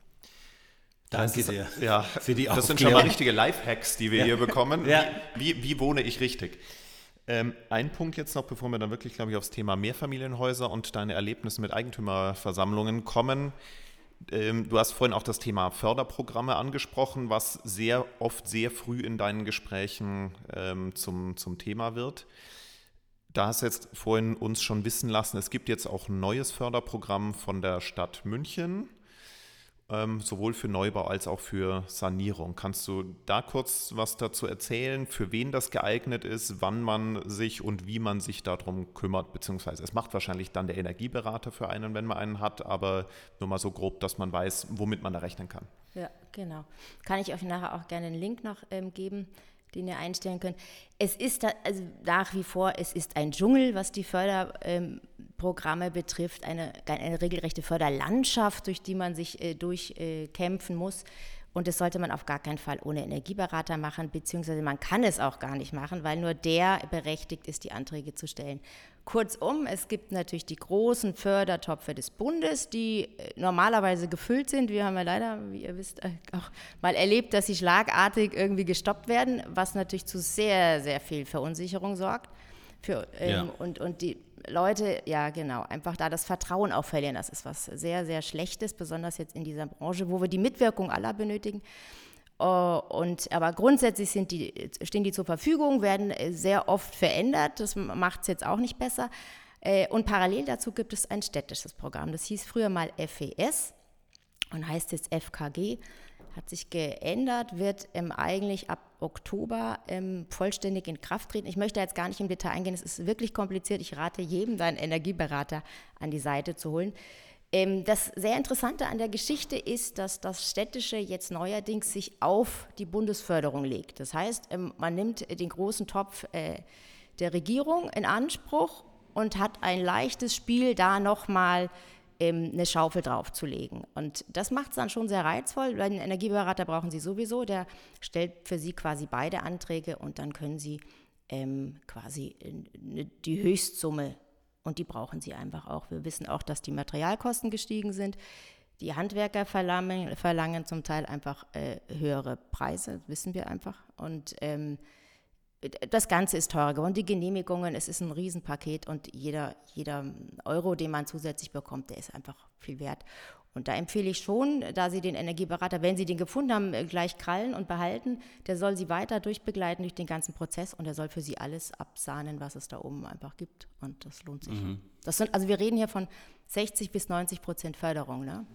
Speaker 3: Danke dir
Speaker 4: ja, für die Das sind schon mal richtige Lifehacks, die wir ja. hier bekommen. Ja. Wie, wie, wie, wohne ich richtig? Ähm, ein Punkt jetzt noch, bevor wir dann wirklich, glaube ich, aufs Thema Mehrfamilienhäuser und deine Erlebnisse mit Eigentümerversammlungen kommen. Ähm, du hast vorhin auch das Thema Förderprogramme angesprochen, was sehr oft sehr früh in deinen Gesprächen ähm, zum, zum Thema wird. Da hast jetzt vorhin uns schon wissen lassen, es gibt jetzt auch ein neues Förderprogramm von der Stadt München ähm, sowohl für Neubau als auch für Sanierung. Kannst du da kurz was dazu erzählen, für wen das geeignet ist, wann man sich und wie man sich darum kümmert, beziehungsweise es macht wahrscheinlich dann der Energieberater für einen, wenn man einen hat, aber nur mal so grob, dass man weiß, womit man da rechnen kann.
Speaker 1: Ja, genau. Kann ich euch nachher auch gerne einen Link noch ähm, geben den ihr einstellen könnt. Es ist da, also nach wie vor, es ist ein Dschungel, was die Förderprogramme ähm, betrifft, eine, eine, regelrechte Förderlandschaft, durch die man sich äh, durchkämpfen äh, muss. Und das sollte man auf gar keinen Fall ohne Energieberater machen, beziehungsweise man kann es auch gar nicht machen, weil nur der berechtigt ist, die Anträge zu stellen. Kurzum, es gibt natürlich die großen Fördertopfe des Bundes, die äh, normalerweise gefüllt sind. Wir haben ja leider, wie ihr wisst, äh, auch mal erlebt, dass sie schlagartig irgendwie gestoppt werden, was natürlich zu sehr, sehr viel Verunsicherung sorgt. Für, ähm, ja. und, und die Leute, ja genau, einfach da das Vertrauen auch verlieren. Das ist was sehr, sehr Schlechtes, besonders jetzt in dieser Branche, wo wir die Mitwirkung aller benötigen. Äh, und, aber grundsätzlich die, stehen die zur Verfügung, werden sehr oft verändert. Das macht es jetzt auch nicht besser. Äh, und parallel dazu gibt es ein städtisches Programm. Das hieß früher mal FES und heißt jetzt FKG hat sich geändert, wird ähm, eigentlich ab Oktober ähm, vollständig in Kraft treten. Ich möchte jetzt gar nicht im Detail eingehen, es ist wirklich kompliziert. Ich rate jedem, seinen Energieberater an die Seite zu holen. Ähm, das sehr Interessante an der Geschichte ist, dass das Städtische jetzt neuerdings sich auf die Bundesförderung legt. Das heißt, ähm, man nimmt den großen Topf äh, der Regierung in Anspruch und hat ein leichtes Spiel, da nochmal ähm, eine Schaufel draufzulegen. Und das macht es dann schon sehr reizvoll, weil einen Energieberater brauchen Sie sowieso, der stellt für Sie quasi beide Anträge und dann können Sie ähm, quasi äh, die Höchstsumme und die brauchen Sie einfach auch. Wir wissen auch, dass die Materialkosten gestiegen sind. Die Handwerker verlangen, verlangen zum Teil einfach äh, höhere Preise, wissen wir einfach. Und ähm, das Ganze ist teurer geworden. Die Genehmigungen, es ist ein Riesenpaket und jeder, jeder Euro, den man zusätzlich bekommt, der ist einfach viel wert. Und da empfehle ich schon, da Sie den Energieberater, wenn Sie den gefunden haben, äh, gleich krallen und behalten, der soll Sie weiter durchbegleiten durch den ganzen Prozess und der soll für Sie alles absahnen, was es da oben einfach gibt. Und das lohnt sich. Mhm. Das sind, also wir reden hier von 60 bis 90 Prozent Förderung. Ne?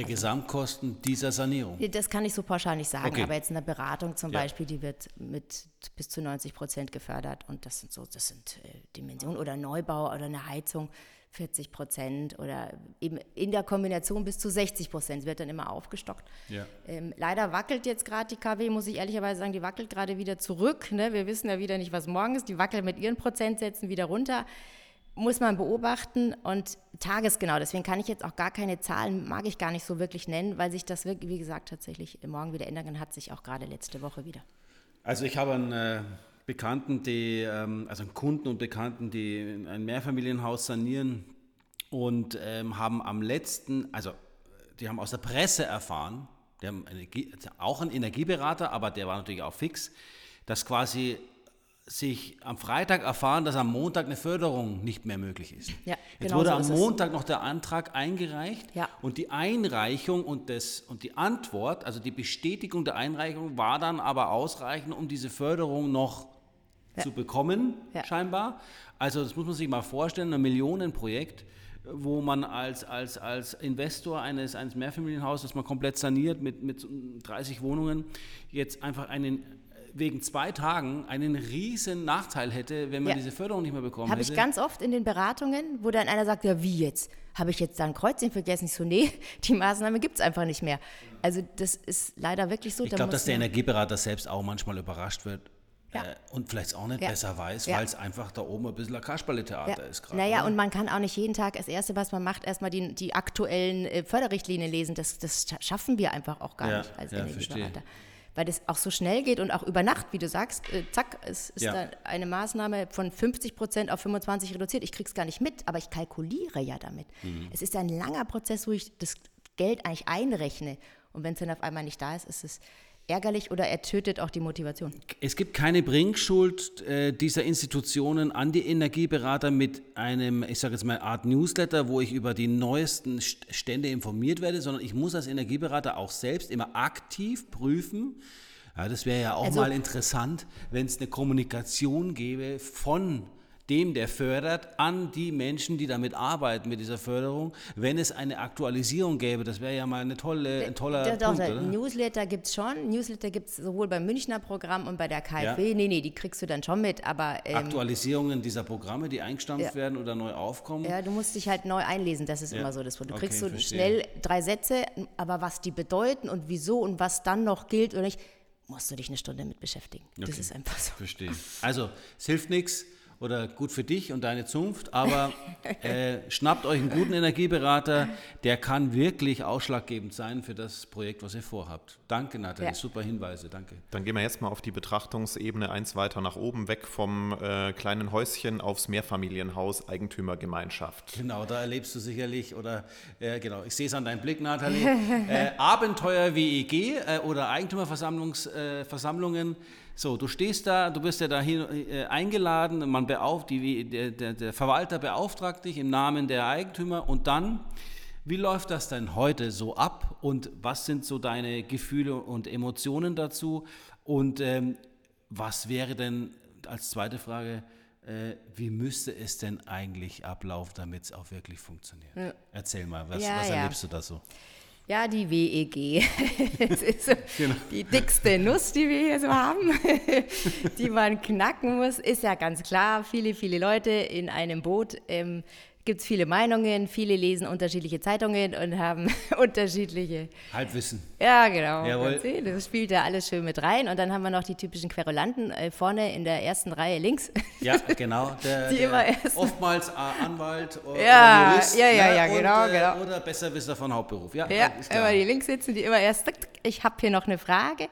Speaker 3: Der Gesamtkosten dieser Sanierung?
Speaker 1: Das kann ich so pauschal nicht sagen, okay. aber jetzt eine Beratung zum ja. Beispiel, die wird mit bis zu 90 Prozent gefördert und das sind so, das sind äh, Dimensionen oder Neubau oder eine Heizung 40 Prozent oder eben in der Kombination bis zu 60 Prozent. Es wird dann immer aufgestockt. Ja. Ähm, leider wackelt jetzt gerade die KW, muss ich ehrlicherweise sagen, die wackelt gerade wieder zurück. Ne? Wir wissen ja wieder nicht, was morgen ist. Die wackelt mit ihren Prozentsätzen wieder runter muss man beobachten und tagesgenau. Deswegen kann ich jetzt auch gar keine Zahlen, mag ich gar nicht so wirklich nennen, weil sich das, wie gesagt, tatsächlich morgen wieder ändern kann, hat sich auch gerade letzte Woche wieder.
Speaker 3: Also ich habe einen äh, Bekannten, die, ähm, also einen Kunden und Bekannten, die ein Mehrfamilienhaus sanieren und ähm, haben am letzten, also die haben aus der Presse erfahren, die haben Energie, auch einen Energieberater, aber der war natürlich auch fix, dass quasi sich am Freitag erfahren, dass am Montag eine Förderung nicht mehr möglich ist. Ja, Jetzt genau wurde so am Montag noch der Antrag eingereicht ja. und die Einreichung und, das, und die Antwort, also die Bestätigung der Einreichung, war dann aber ausreichend, um diese Förderung noch ja. zu bekommen, scheinbar. Also das muss man sich mal vorstellen, ein Millionenprojekt wo man als, als, als Investor eines, eines Mehrfamilienhauses, das man komplett saniert mit, mit 30 Wohnungen, jetzt einfach einen wegen zwei Tagen einen riesen Nachteil hätte, wenn man ja. diese Förderung nicht mehr bekommen
Speaker 1: Hab
Speaker 3: hätte.
Speaker 1: Habe ich ganz oft in den Beratungen, wo dann einer sagt, ja wie jetzt? Habe ich jetzt da ein Kreuzchen vergessen? Ich so, nee, die Maßnahme gibt es einfach nicht mehr. Also das ist leider wirklich so.
Speaker 3: Ich glaube, dass der Energieberater selbst auch manchmal überrascht wird, ja. Äh, und vielleicht auch nicht ja. besser weiß, ja. weil es einfach da oben ein bisschen ein Kasperle-Theater ist
Speaker 1: gerade. Naja, ne? und man kann auch nicht jeden Tag das Erste, was man macht, erstmal die, die aktuellen äh, Förderrichtlinien lesen. Das, das schaffen wir einfach auch gar nicht als Energieberater. Weil das auch so schnell geht und auch über Nacht, wie du sagst, äh, zack, es ist ja. da eine Maßnahme von 50 Prozent auf 25 reduziert. Ich krieg's gar nicht mit, aber ich kalkuliere ja damit. Mhm. Es ist ein langer Prozess, wo ich das Geld eigentlich einrechne. Und wenn es dann auf einmal nicht da ist, ist es ärgerlich oder er tötet auch die Motivation.
Speaker 3: Es gibt keine Bringschuld äh, dieser Institutionen an die Energieberater mit einem, ich sage jetzt mal, Art Newsletter, wo ich über die neuesten Stände informiert werde, sondern ich muss als Energieberater auch selbst immer aktiv prüfen. Ja, das wäre ja auch also, mal interessant, wenn es eine Kommunikation gäbe von dem, der fördert, an die Menschen, die damit arbeiten mit dieser Förderung, wenn es eine Aktualisierung gäbe. Das wäre ja mal eine tolle, ein toller
Speaker 1: ja, Punkt, oder? Newsletter gibt es schon. Newsletter gibt es sowohl beim Münchner Programm und bei der KfW. Ja. Nee, nee, die kriegst du dann schon mit. Aber,
Speaker 3: ähm, Aktualisierungen dieser Programme, die eingestampft ja. werden oder neu aufkommen?
Speaker 1: Ja, du musst dich halt neu einlesen. Das ist ja. immer so das Du okay, kriegst so verstehe. schnell drei Sätze, aber was die bedeuten und wieso und was dann noch gilt oder nicht, musst du dich eine Stunde mit beschäftigen. Okay. Das ist einfach so.
Speaker 3: Verstehe. Also, es hilft nichts oder gut für dich und deine Zunft, aber äh, schnappt euch einen guten Energieberater, der kann wirklich ausschlaggebend sein für das Projekt, was ihr vorhabt. Danke, Nathalie, ja. super Hinweise, danke.
Speaker 4: Dann gehen wir jetzt mal auf die Betrachtungsebene eins weiter nach oben, weg vom äh, kleinen Häuschen aufs Mehrfamilienhaus, Eigentümergemeinschaft.
Speaker 3: Genau, da erlebst du sicherlich, oder äh, genau, ich sehe es an deinem Blick, Nathalie, äh, Abenteuer WEG äh, oder Eigentümerversammlungen so, du stehst da, du bist ja dahin äh, eingeladen, man beauf, die, der, der, der Verwalter beauftragt dich im Namen der Eigentümer und dann, wie läuft das denn heute so ab und was sind so deine Gefühle und Emotionen dazu und ähm, was wäre denn als zweite Frage, äh, wie müsste es denn eigentlich ablaufen, damit es auch wirklich funktioniert? Ja. Erzähl mal, was, ja, was erlebst ja. du da so?
Speaker 1: Ja, die WEG. das ist so genau. die dickste Nuss, die wir hier so haben, die man knacken muss. Ist ja ganz klar, viele, viele Leute in einem Boot. Ähm, gibt es viele Meinungen, viele lesen unterschiedliche Zeitungen und haben unterschiedliche.
Speaker 3: Halbwissen.
Speaker 1: Ja, genau.
Speaker 3: Jawohl.
Speaker 1: Das spielt da alles schön mit rein. Und dann haben wir noch die typischen Querulanten äh, vorne in der ersten Reihe links.
Speaker 3: Ja, genau. Der,
Speaker 1: Die
Speaker 3: der
Speaker 1: immer erst-
Speaker 3: oftmals äh, Anwalt oder
Speaker 1: Ja,
Speaker 3: Jurist.
Speaker 1: ja, ja,
Speaker 3: ne?
Speaker 1: ja,
Speaker 3: und,
Speaker 1: genau,
Speaker 3: äh,
Speaker 1: genau.
Speaker 3: Oder Besserwisser von Hauptberuf. Ja,
Speaker 1: Ja, immer die links sitzen, die immer erst, ich habe hier noch eine Frage.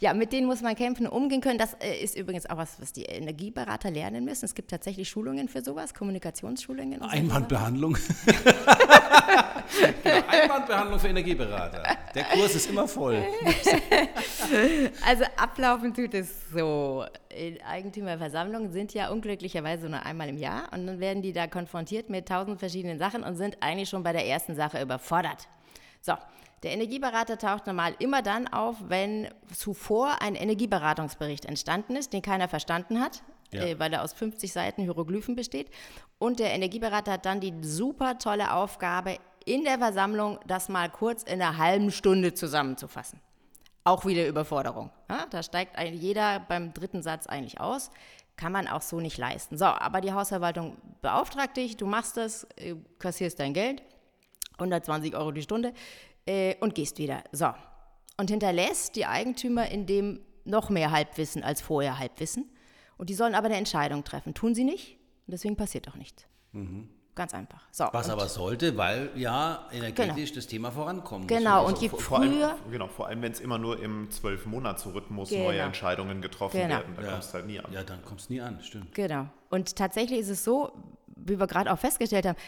Speaker 1: Ja, mit denen muss man kämpfen, umgehen können. Das äh, ist übrigens auch was, was die Energieberater lernen müssen. Es gibt tatsächlich Schulungen für sowas, Kommunikationsschulungen.
Speaker 3: Einwandbehandlung. genau, Einwandbehandlung für Energieberater. Der Kurs ist immer voll.
Speaker 1: Also ablaufen tut es so. In Eigentümerversammlungen sind ja unglücklicherweise nur einmal im Jahr und dann werden die da konfrontiert mit tausend verschiedenen Sachen und sind eigentlich schon bei der ersten Sache überfordert. So, der Energieberater taucht normal immer dann auf, wenn zuvor ein Energieberatungsbericht entstanden ist, den keiner verstanden hat,
Speaker 3: Ja.
Speaker 1: äh, weil er aus 50 Seiten Hieroglyphen besteht. Und der Energieberater hat dann die super tolle Aufgabe, in der Versammlung das mal kurz in einer halben Stunde zusammenzufassen auch wieder Überforderung. Ja, da steigt jeder beim dritten Satz eigentlich aus. Kann man auch so nicht leisten. So, aber die Hausverwaltung beauftragt dich, du machst das, äh, kassierst dein Geld, 120 Euro die Stunde äh, und gehst wieder. So. Und hinterlässt die Eigentümer in dem noch mehr Halbwissen als vorher Halbwissen. Und die sollen aber eine Entscheidung treffen. Tun sie nicht und deswegen passiert auch nichts. Ganz einfach. So,
Speaker 3: Was aber sollte, weil ja energetisch das Thema vorankommen muss.
Speaker 1: Genau, und je
Speaker 4: Vor, vor allem,
Speaker 1: früher.
Speaker 4: genau, vor allem, wenn es immer nur im Zwölf-Monats-Rhythmus
Speaker 1: Genau.
Speaker 4: neue Entscheidungen getroffen
Speaker 1: Genau.
Speaker 4: werden, da
Speaker 3: ja.
Speaker 4: kommst du halt nie an.
Speaker 3: Ja, dann kommst du nie an, stimmt.
Speaker 1: Genau. Und tatsächlich ist es so, wie wir gerade auch festgestellt haben,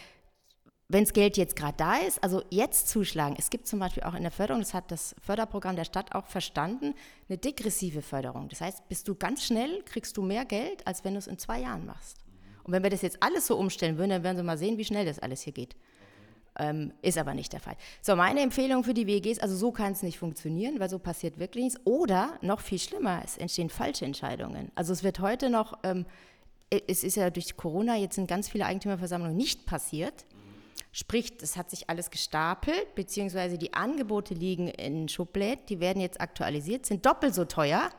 Speaker 1: wenn das Geld jetzt gerade da ist, also jetzt zuschlagen. Es gibt zum Beispiel auch in der Förderung, das hat das Förderprogramm der Stadt auch verstanden, eine degressive Förderung. Das heißt, bist du ganz schnell, kriegst du mehr Geld, als wenn du es in zwei Jahren machst. Und wenn wir das jetzt alles so umstellen würden, dann werden Sie mal sehen, wie schnell das alles hier geht. Ähm, ist aber nicht der Fall. So, meine Empfehlung für die WGs, also so kann es nicht funktionieren, weil so passiert wirklich nichts. Oder noch viel schlimmer, es entstehen falsche Entscheidungen. Also es wird heute noch, ähm, es ist ja durch Corona, jetzt sind ganz viele Eigentümerversammlungen nicht passiert. Sprich, es hat sich alles gestapelt, beziehungsweise die Angebote liegen in Schubläden, die werden jetzt aktualisiert, sind doppelt so teuer,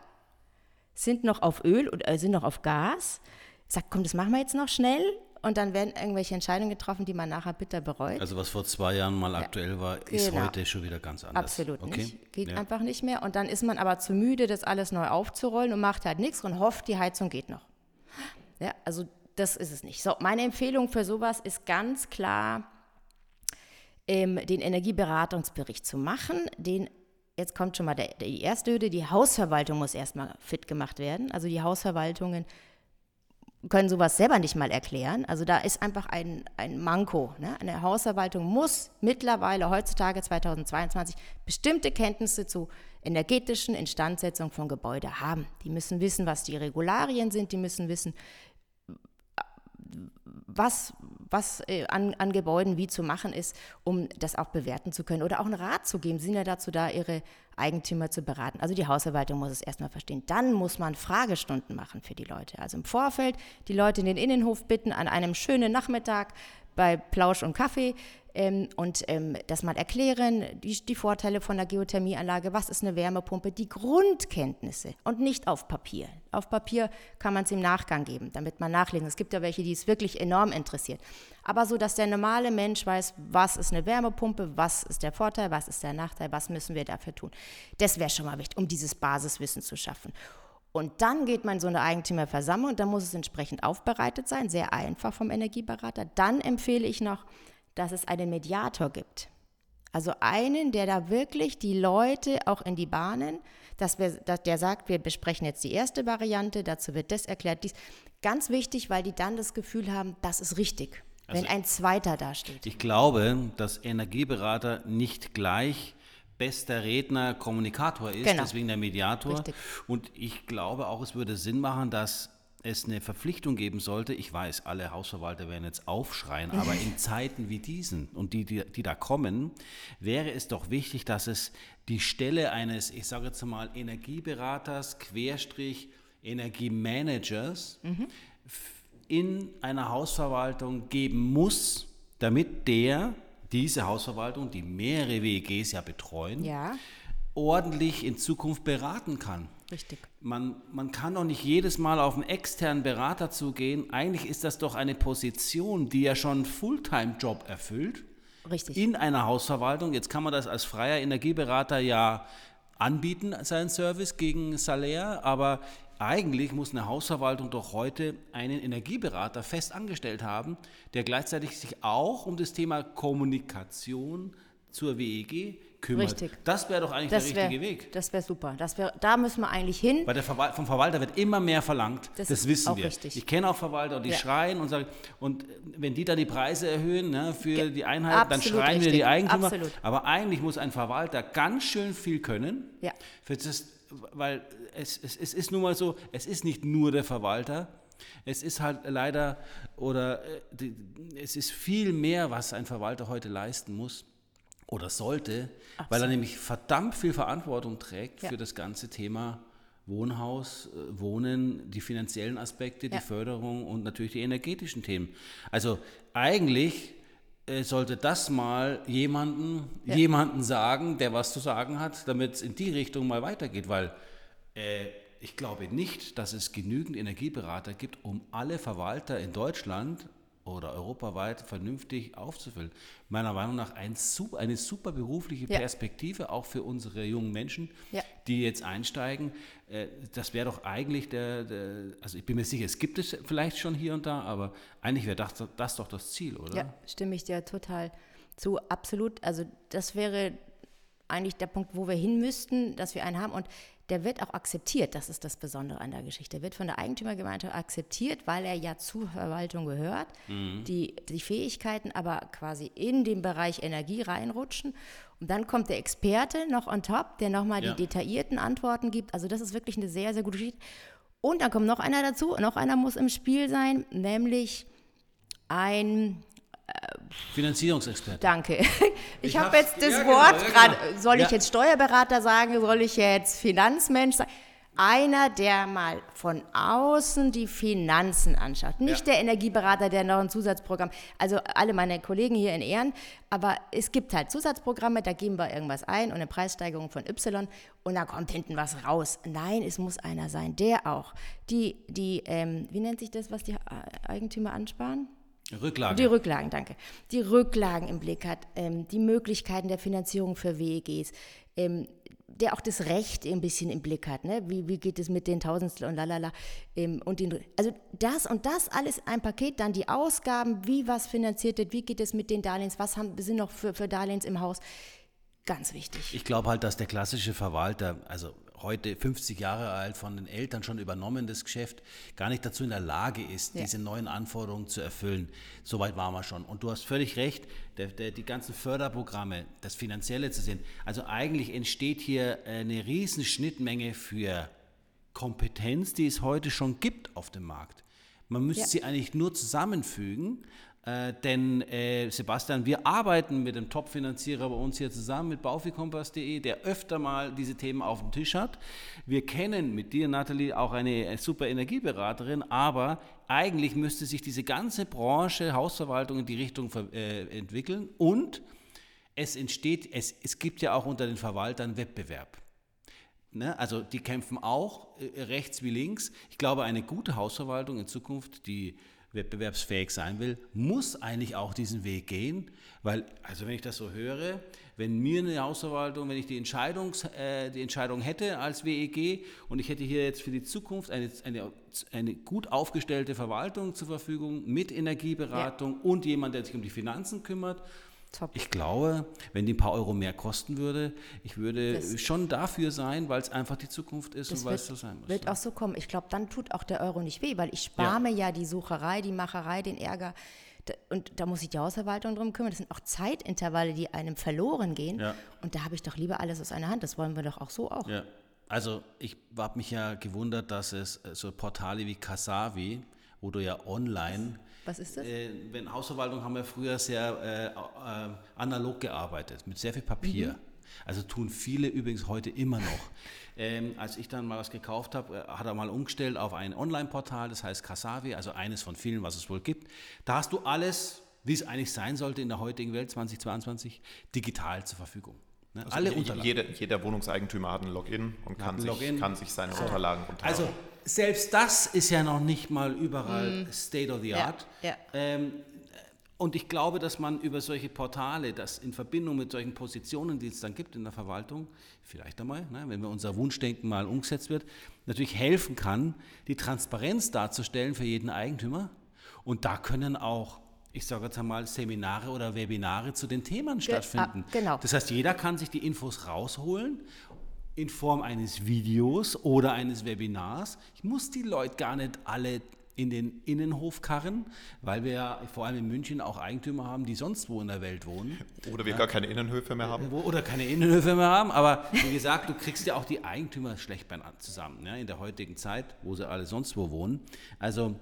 Speaker 1: sind noch auf Öl oder äh, sind noch auf Gas. Sagt, komm, das machen wir jetzt noch schnell und dann werden irgendwelche Entscheidungen getroffen, die man nachher bitter bereut.
Speaker 3: Also was vor zwei Jahren mal aktuell war, ist
Speaker 1: Genau.
Speaker 3: heute schon wieder ganz anders.
Speaker 1: Absolut
Speaker 3: okay?
Speaker 1: nicht. Geht
Speaker 3: ja.
Speaker 1: einfach nicht mehr. Und dann ist man aber zu müde, das alles neu aufzurollen und macht halt nichts und hofft, die Heizung geht noch. Ja, also das ist es nicht. So, meine Empfehlung für sowas ist ganz klar, ähm, den Energieberatungsbericht zu machen. Den, jetzt kommt schon mal der, die erste Hürde, die Hausverwaltung muss erstmal fit gemacht werden. Also die Hausverwaltungen können sowas selber nicht mal erklären. Also da ist einfach ein, ein Manko. Ne? Eine Hausverwaltung muss mittlerweile heutzutage 2022 bestimmte Kenntnisse zu energetischen Instandsetzung von Gebäude haben. Die müssen wissen, was die Regularien sind, die müssen wissen, was, was äh, an, an Gebäuden wie zu machen ist, um das auch bewerten zu können oder auch einen Rat zu geben. Sie sind ja dazu da, ihre Eigentümer zu beraten. Also die Hausverwaltung muss es erstmal verstehen. Dann muss man Fragestunden machen für die Leute. Also im Vorfeld die Leute in den Innenhof bitten, an einem schönen Nachmittag bei Plausch und Kaffee ähm, und ähm, das mal erklären, die, die Vorteile von der Geothermieanlage, was ist eine Wärmepumpe, die Grundkenntnisse und nicht auf Papier. Auf Papier kann man es im Nachgang geben, damit man nachlesen. Es gibt ja welche, die es wirklich enorm interessiert. Aber so, dass der normale Mensch weiß, was ist eine Wärmepumpe, was ist der Vorteil, was ist der Nachteil, was müssen wir dafür tun. Das wäre schon mal wichtig, um dieses Basiswissen zu schaffen. Und dann geht man in so eine Eigentümerversammlung und dann muss es entsprechend aufbereitet sein, sehr einfach vom Energieberater. Dann empfehle ich noch, dass es einen Mediator gibt. Also einen, der da wirklich die Leute auch in die Bahnen, dass wir, dass der sagt, wir besprechen jetzt die erste Variante, dazu wird das erklärt, dies. Ganz wichtig, weil die dann das Gefühl haben, das ist richtig, wenn ein zweiter dasteht.
Speaker 3: Ich glaube, dass Energieberater nicht gleich bester Redner, Kommunikator ist,
Speaker 1: Genau.
Speaker 3: deswegen der Mediator.
Speaker 1: Richtig.
Speaker 3: Und ich glaube auch, es würde Sinn machen, dass es eine Verpflichtung geben sollte. Ich weiß, alle Hausverwalter werden jetzt aufschreien, aber in Zeiten wie diesen und die, die, die da kommen, wäre es doch wichtig, dass es die Stelle eines, ich sage jetzt mal, Energieberaters, Querstrich, Energiemanagers in einer Hausverwaltung geben muss, damit der, diese Hausverwaltung, die mehrere WEGs ja betreuen,
Speaker 1: Ja.
Speaker 3: ordentlich in Zukunft beraten kann.
Speaker 1: Richtig.
Speaker 3: Man, man kann doch nicht jedes Mal auf einen externen Berater zugehen. Eigentlich ist das doch eine Position, die ja schon einen Fulltime-Job erfüllt.
Speaker 1: Richtig.
Speaker 3: In einer Hausverwaltung. Jetzt kann man das als freier Energieberater ja anbieten, seinen Service gegen Salär, aber eigentlich muss eine Hausverwaltung doch heute einen Energieberater fest angestellt haben, der gleichzeitig sich auch um das Thema Kommunikation zur WEG kümmert.
Speaker 1: Richtig.
Speaker 3: Das wäre doch eigentlich
Speaker 1: Das
Speaker 3: der
Speaker 1: wär-
Speaker 3: richtige Weg.
Speaker 1: Das wäre super. Das wär, da müssen wir eigentlich hin.
Speaker 3: Weil der Verwal vom Verwalter wird immer mehr verlangt. Das,
Speaker 1: Das ist
Speaker 3: wissen
Speaker 1: auch
Speaker 3: wir.
Speaker 1: richtig.
Speaker 3: Ich kenne auch Verwalter, die
Speaker 1: Ja.
Speaker 3: schreien und sagen, und wenn die dann die Preise erhöhen ne, für
Speaker 1: Ge-
Speaker 3: die Einheit, dann
Speaker 1: absolut
Speaker 3: schreien wir die
Speaker 1: richtig.
Speaker 3: Eigentümer.
Speaker 1: Absolut.
Speaker 3: Aber eigentlich muss ein Verwalter ganz schön viel können.
Speaker 1: Ja.
Speaker 3: Für das, weil es, es, es ist nun mal so, es ist nicht nur der Verwalter. Es ist halt leider, oder äh, es ist viel mehr, was ein Verwalter heute leisten muss oder sollte, weil er nämlich verdammt viel Verantwortung trägt
Speaker 1: Ja.
Speaker 3: für das ganze Thema Wohnhaus, äh, Wohnen, die finanziellen Aspekte, die
Speaker 1: Ja.
Speaker 3: Förderung und natürlich die energetischen Themen. Also eigentlich sollte das mal jemanden,
Speaker 1: Ja.
Speaker 3: jemanden sagen, der was zu sagen hat, damit es in die Richtung mal weitergeht, weil äh, ich glaube nicht, dass es genügend Energieberater gibt, um alle Verwalter in Deutschland oder europaweit vernünftig aufzufüllen. Meiner Meinung nach ein, eine super berufliche
Speaker 1: Ja.
Speaker 3: Perspektive, auch für unsere jungen Menschen,
Speaker 1: Ja.
Speaker 3: die jetzt einsteigen. Äh, Das wäre doch eigentlich der, der, also ich bin mir sicher, es gibt es vielleicht schon hier und da, aber eigentlich wäre das, das doch das Ziel, oder?
Speaker 1: Ja, stimme ich dir total zu. Absolut. Also das wäre eigentlich der Punkt, wo wir hin müssten, dass wir einen haben. Und der wird auch akzeptiert. Das ist das Besondere an der Geschichte. Der wird von der Eigentümergemeinschaft akzeptiert, weil er ja zur Verwaltung gehört. Die, die Fähigkeiten aber quasi in den Bereich Energie reinrutschen. Und dann kommt der Experte noch on top, der nochmal
Speaker 3: Ja.
Speaker 1: die detaillierten Antworten gibt. Also das ist wirklich eine sehr, sehr gute Geschichte. Und dann kommt noch einer dazu. Noch einer muss im Spiel sein, nämlich ein
Speaker 3: Finanzierungsexperte.
Speaker 1: Danke. Ich,
Speaker 3: Ich
Speaker 1: habe jetzt das
Speaker 3: ja, genau,
Speaker 1: Wort
Speaker 3: ja,
Speaker 1: gerade.
Speaker 3: genau.
Speaker 1: Soll ich
Speaker 3: Ja.
Speaker 1: jetzt Steuerberater sagen? Soll ich jetzt Finanzmensch sagen? Einer, der mal von außen die Finanzen anschaut. Nicht der Energieberater, der noch ein Zusatzprogramm. Also alle meine Kollegen hier in Ehren. Aber es gibt halt Zusatzprogramme, da geben wir irgendwas ein und eine Preissteigerung von Y und da kommt hinten was raus. Nein, es muss einer sein, der auch die, die ähm, wie nennt sich das, was die Eigentümer ansparen?
Speaker 3: Rücklage.
Speaker 1: Die Rücklagen, danke. Die Rücklagen im Blick hat, ähm, die Möglichkeiten der Finanzierung für WEGs, ähm, der auch das Recht ein bisschen im Blick hat. Ne? Wie, wie geht es mit den Tausendstel und lalala. Ähm, und den, also das und das alles in ein Paket, dann die Ausgaben, wie was finanziert wird, wie geht es mit den Darlehens, was haben, sind noch für, für Darlehens im Haus. Ganz wichtig.
Speaker 3: Ich glaube halt, dass der klassische Verwalter, also heute 50 Jahre alt, von den Eltern schon übernommen, das Geschäft, gar nicht dazu in der Lage ist,
Speaker 1: Ja.
Speaker 3: diese neuen Anforderungen zu erfüllen. Soweit waren wir schon. Und du hast völlig recht, der, der, die ganzen Förderprogramme, das Finanzielle zu sehen. Also eigentlich entsteht hier eine riesen Schnittmenge für Kompetenz, die es heute schon gibt auf dem Markt. Man müsste
Speaker 1: Ja.
Speaker 3: sie eigentlich nur zusammenfügen, äh, denn äh, Sebastian, wir arbeiten mit dem Top-Finanzierer bei uns hier zusammen, mit baufikompass.de, der öfter mal diese Themen auf dem Tisch hat. Wir kennen mit dir, Nathalie, auch eine äh, super Energieberaterin, aber eigentlich müsste sich diese ganze Branche Hausverwaltung in die Richtung äh, entwickeln und es entsteht, es, es gibt ja auch unter den Verwaltern Wettbewerb. Ne? Also die kämpfen auch äh, rechts wie links. Ich glaube, eine gute Hausverwaltung in Zukunft, die wettbewerbsfähig sein will, muss eigentlich auch diesen Weg gehen, weil, also wenn ich das so höre, wenn mir eine Hausverwaltung, wenn ich die, Entscheidungs, äh, die Entscheidung hätte als WEG und ich hätte hier jetzt für die Zukunft eine, eine, eine gut aufgestellte Verwaltung zur Verfügung mit Energieberatung und jemand, der sich um die Finanzen kümmert,
Speaker 1: Top.
Speaker 3: ich glaube, wenn die ein paar Euro mehr kosten würde, ich würde
Speaker 1: Das-
Speaker 3: schon dafür sein, weil es einfach die Zukunft ist und weil es so sein muss.
Speaker 1: wird auch so kommen. Ich glaube, dann tut auch der Euro nicht weh, weil ich spare
Speaker 3: Ja.
Speaker 1: mir ja die Sucherei, die Macherei, den Ärger. Und da muss sich die Hausverwaltung drum kümmern. Das sind auch Zeitintervalle, die einem verloren gehen.
Speaker 3: Ja.
Speaker 1: Und da habe ich doch lieber alles aus einer Hand. Das wollen wir doch auch so auch.
Speaker 3: Ja. Also ich habe mich ja gewundert, dass es äh, so Portale wie Kasavi, wo du ja online,
Speaker 1: Was ist das?
Speaker 3: äh, wenn Hausverwaltung haben wir früher sehr äh, äh, analog gearbeitet, mit sehr viel Papier.
Speaker 1: Mhm.
Speaker 3: Also tun viele übrigens heute immer noch. Ähm, als ich dann mal was gekauft habe, äh, hat er mal umgestellt auf ein Online-Portal, das heißt Kasavi, also eines von vielen, was es wohl gibt. Da hast du alles, wie es eigentlich sein sollte in der heutigen Welt 2022, digital zur Verfügung. Ne?
Speaker 4: Also
Speaker 3: Alle
Speaker 4: je-
Speaker 3: Unterlagen.
Speaker 4: Jeder, jeder Wohnungseigentümer hat ein Login und kann,
Speaker 3: ein
Speaker 4: sich,
Speaker 3: Login.
Speaker 4: kann sich seine Unterlagen runterladen.
Speaker 3: Also selbst das ist ja noch nicht mal überall State of the
Speaker 1: Mm. Ja,
Speaker 3: Art.
Speaker 1: ja.
Speaker 3: Ähm, und ich glaube, dass man über solche Portale, das in Verbindung mit solchen Positionen, die es dann gibt in der Verwaltung, vielleicht einmal, ne, wenn wir unser Wunschdenken mal umgesetzt wird, natürlich helfen kann, die Transparenz darzustellen für jeden Eigentümer. Und da können auch, ich sage jetzt einmal, Seminare oder Webinare zu den Themen stattfinden.
Speaker 1: ah, genau.
Speaker 3: Das heißt, jeder kann sich die Infos rausholen in Form eines Videos oder eines Webinars. Ich muss die Leute gar nicht alle in den Innenhof karren, weil wir ja vor allem in München auch Eigentümer haben, die sonst wo in der Welt wohnen
Speaker 4: Oder wir gar keine Innenhöfe mehr haben.
Speaker 3: oder keine Innenhöfe mehr haben. Aber wie gesagt, du kriegst ja auch die Eigentümer schlecht zusammen ne, in der heutigen Zeit, wo sie alle sonst wo wohnen. Also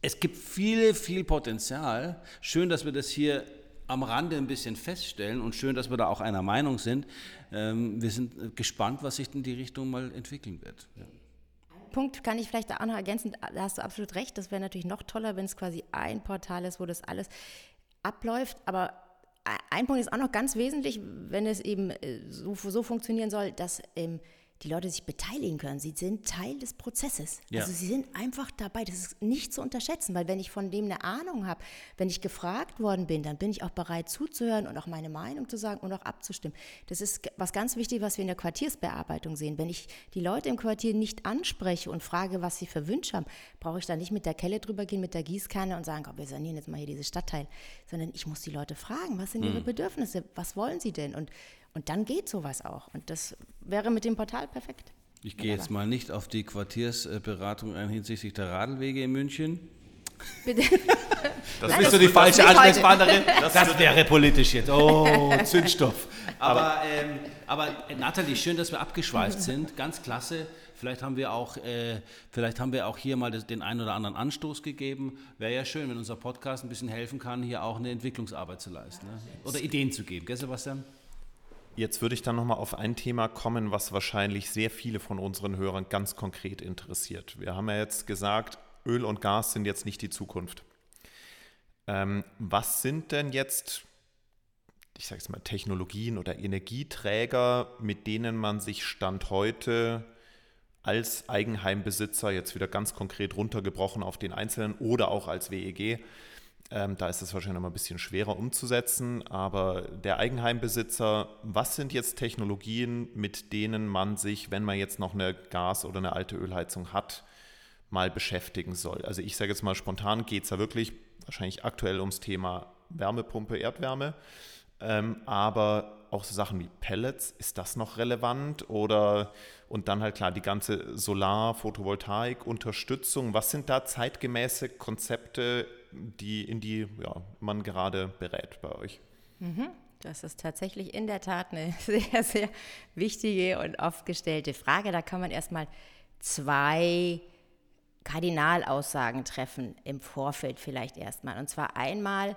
Speaker 3: es gibt viel, viel Potenzial. Schön, dass wir das hier am Rande ein bisschen feststellen und schön, dass wir da auch einer Meinung sind. Ähm, wir sind äh, gespannt, was sich in die Richtung mal entwickeln wird. Ja.
Speaker 1: Punkt kann ich vielleicht da auch noch ergänzen, da hast du absolut recht, das wäre natürlich noch toller, wenn es quasi ein Portal ist, wo das alles abläuft, aber ein Punkt ist auch noch ganz wesentlich, wenn es eben äh, so, so funktionieren soll, dass ähm, die Leute sich beteiligen können. Sie sind Teil des Prozesses.
Speaker 3: Ja.
Speaker 1: Also sie sind einfach dabei. Das ist nicht zu unterschätzen, weil wenn ich von dem eine Ahnung habe, wenn ich gefragt worden bin, dann bin ich auch bereit zuzuhören und auch meine Meinung zu sagen und auch abzustimmen. Das ist was ganz wichtig, was wir in der Quartiersbearbeitung sehen. Wenn ich die Leute im Quartier nicht anspreche und frage, was sie für Wünsche haben, brauche ich da nicht mit der Kelle drüber gehen, mit der Gießkanne und sagen, oh, wir sanieren jetzt mal hier dieses Stadtteil, sondern ich muss die Leute fragen, was sind ihre Bedürfnisse, was wollen sie denn? Und, und dann geht sowas auch. Und das wäre mit dem Portal perfekt.
Speaker 3: Ich gehe jetzt mal nicht auf die Quartiersberatung ein hinsichtlich der Radlwege in München.
Speaker 1: Bitte.
Speaker 4: Das
Speaker 1: Nein,
Speaker 3: bist
Speaker 1: das-
Speaker 3: du die falsche. Ansprechpartnerin? Das, wäre politisch jetzt. Oh, Zündstoff. Aber, ähm, aber äh, Nathalie, schön, dass wir abgeschweift sind. Ganz klasse. Vielleicht haben wir auch, äh, vielleicht haben wir auch hier mal das, den einen oder anderen Anstoß gegeben. Wäre ja schön, wenn unser Podcast ein bisschen helfen kann, hier auch eine Entwicklungsarbeit zu leisten. Ne? Oder Ideen zu geben. Gell, Sebastian?
Speaker 4: Jetzt würde ich dann nochmal auf ein Thema kommen, was wahrscheinlich sehr viele von unseren Hörern ganz konkret interessiert. Wir haben ja jetzt gesagt, Öl und Gas sind jetzt nicht die Zukunft. Ähm, was sind denn jetzt, ich sage es mal, Technologien oder Energieträger, mit denen man sich Stand heute als Eigenheimbesitzer jetzt wieder ganz konkret runtergebrochen auf den Einzelnen oder auch als WEG ähm, da ist es wahrscheinlich noch ein bisschen schwerer umzusetzen, aber der Eigenheimbesitzer, was sind jetzt Technologien, mit denen man sich, wenn man jetzt noch eine Gas- oder eine alte Ölheizung hat, mal beschäftigen soll? Also ich sage jetzt mal spontan, geht es da wirklich wahrscheinlich aktuell ums Thema Wärmepumpe, Erdwärme, ähm, aber auch so Sachen wie Pellets, ist das noch relevant? Oder und dann halt klar die ganze Solar-, Photovoltaik, Unterstützung. Was sind da zeitgemäße Konzepte, die, in die ja, man gerade berät bei euch?
Speaker 1: Das ist tatsächlich in der Tat eine sehr, sehr wichtige und oft gestellte Frage. Da kann man erstmal zwei Kardinalaussagen treffen im Vorfeld vielleicht erstmal. Und zwar einmal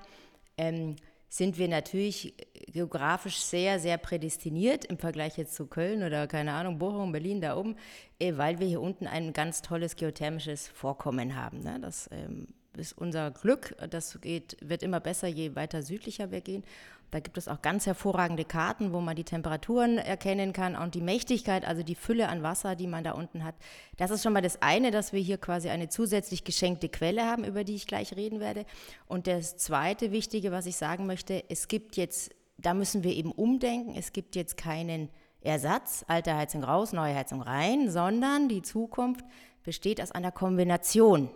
Speaker 1: ähm, sind wir natürlich geografisch sehr, sehr prädestiniert im Vergleich jetzt zu Köln oder keine Ahnung, Bochum, Berlin, da oben, äh, weil wir hier unten ein ganz tolles geothermisches Vorkommen haben. Ne? Das ähm, ist unser Glück. Das geht, wird immer besser, je weiter südlicher wir gehen. Da gibt es auch ganz hervorragende Karten, wo man die Temperaturen erkennen kann und die Mächtigkeit, also die Fülle an Wasser, die man da unten hat. Das ist schon mal das eine, dass wir hier quasi eine zusätzlich geschenkte Quelle haben, über die ich gleich reden werde. Und das zweite Wichtige, was ich sagen möchte, es gibt jetzt, da müssen wir eben umdenken, es gibt jetzt keinen Ersatz, alte Heizung raus, neue Heizung rein, sondern die Zukunft besteht aus einer Kombination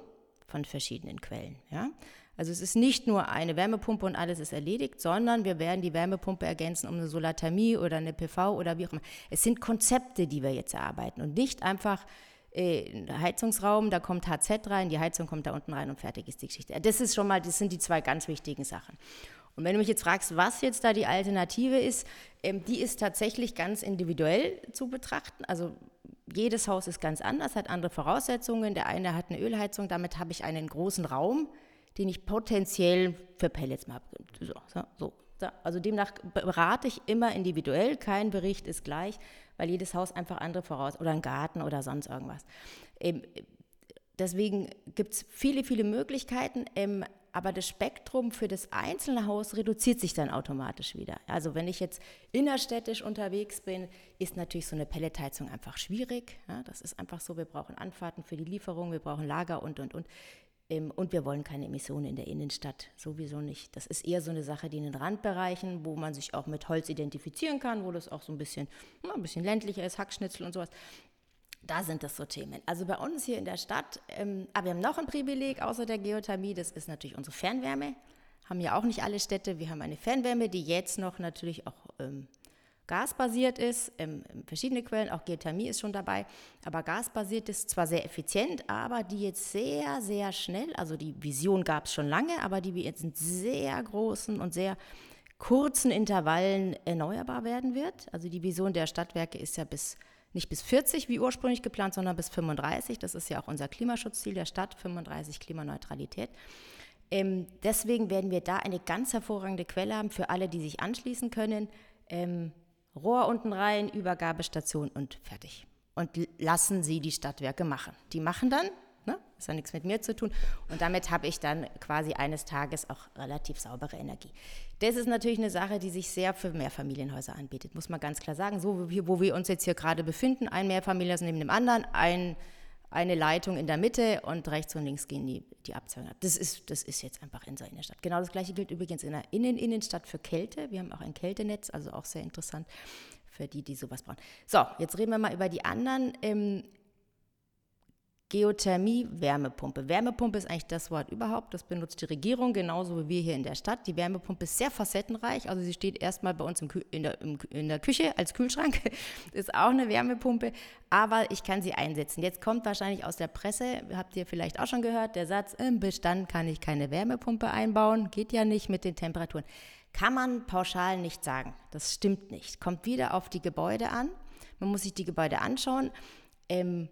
Speaker 1: von verschiedenen Quellen. Ja? Also es ist nicht nur eine Wärmepumpe und alles ist erledigt, sondern wir werden die Wärmepumpe ergänzen um eine Solarthermie oder eine PV oder wie auch immer. Es sind Konzepte, die wir jetzt erarbeiten und nicht einfach äh, Heizungsraum, da kommt HZ rein, die Heizung kommt da unten rein und fertig ist die Geschichte. Das ist schon mal, das sind die zwei ganz wichtigen Sachen. Und wenn du mich jetzt fragst, was jetzt da die Alternative ist, ähm, die ist tatsächlich ganz individuell zu betrachten. Also jedes Haus ist ganz anders, hat andere Voraussetzungen. Der eine hat eine Ölheizung, damit habe ich einen großen Raum, den ich potenziell für Pellets mal. So, so, so. Also demnach berate ich immer individuell, kein Bericht ist gleich, weil jedes Haus einfach andere Voraussetzungen, oder ein Garten oder sonst irgendwas. Ähm, deswegen gibt es viele, viele Möglichkeiten. Aber das Spektrum für das einzelne Haus reduziert sich dann automatisch wieder. Also wenn ich jetzt innerstädtisch unterwegs bin, ist natürlich so eine Pelletheizung einfach schwierig. Ja, das ist einfach so, wir brauchen Anfahrten für die Lieferung, wir brauchen Lager und, und, und. Ähm, und wir wollen keine Emissionen in der Innenstadt, sowieso nicht. Das ist eher so eine Sache, die in den Randbereichen, wo man sich auch mit Holz identifizieren kann, wo das auch so ein bisschen, ein bisschen ländlicher ist, Hackschnitzel und sowas. Da sind das so Themen. Also bei uns hier in der Stadt, ähm, aber wir haben noch ein Privileg außer der Geothermie, das ist natürlich unsere Fernwärme. Haben ja auch nicht alle Städte. Wir haben eine Fernwärme, die jetzt noch natürlich auch ähm, gasbasiert ist, ähm, verschiedene Quellen, auch Geothermie ist schon dabei, aber gasbasiert ist zwar sehr effizient, aber die jetzt sehr, sehr schnell, also die Vision gab es schon lange, aber die jetzt in sehr großen und sehr kurzen Intervallen erneuerbar werden wird. Also die Vision der Stadtwerke ist ja bis nicht bis 40 wie ursprünglich geplant, sondern bis 35. Das ist ja auch unser Klimaschutzziel der Stadt, 35 Klimaneutralität. Ähm, deswegen werden wir da eine ganz hervorragende Quelle haben für alle, die sich anschließen können. Ähm, Rohr unten rein, Übergabestation und fertig. Und lassen Sie die Stadtwerke machen. Die machen dann, ne? das hat nichts mit mir zu tun. Und damit habe ich dann quasi eines Tages auch relativ saubere Energie. Das ist natürlich eine Sache, die sich sehr für Mehrfamilienhäuser anbietet, muss man ganz klar sagen. So wie, wo wir uns jetzt hier gerade befinden, ein Mehrfamilienhaus neben dem anderen, ein, eine Leitung in der Mitte und rechts und links gehen die, die Abzweigungen ab. Das ist, das ist jetzt einfach in der Innenstadt. Genau das gleiche gilt übrigens in der Innen Innenstadt für Kälte. Wir haben auch ein Kältenetz, also auch sehr interessant für die, die sowas brauchen. So, jetzt reden wir mal über die anderen ähm, Geothermie, Wärmepumpe. Wärmepumpe ist eigentlich das Wort überhaupt. Das benutzt die Regierung genauso wie wir hier in der Stadt. Die Wärmepumpe ist sehr facettenreich. Also sie steht erstmal bei uns in, der, in, der, Küche als Kühlschrank. ist auch eine Wärmepumpe. Aber ich kann sie einsetzen. Jetzt kommt wahrscheinlich aus der Presse, habt ihr vielleicht auch schon gehört, der Satz, im Bestand kann ich keine Wärmepumpe einbauen. Geht ja nicht mit den Temperaturen. Kann man pauschal nicht sagen. Das stimmt nicht. Kommt wieder auf die Gebäude an. Man muss sich die Gebäude anschauen. Ähm,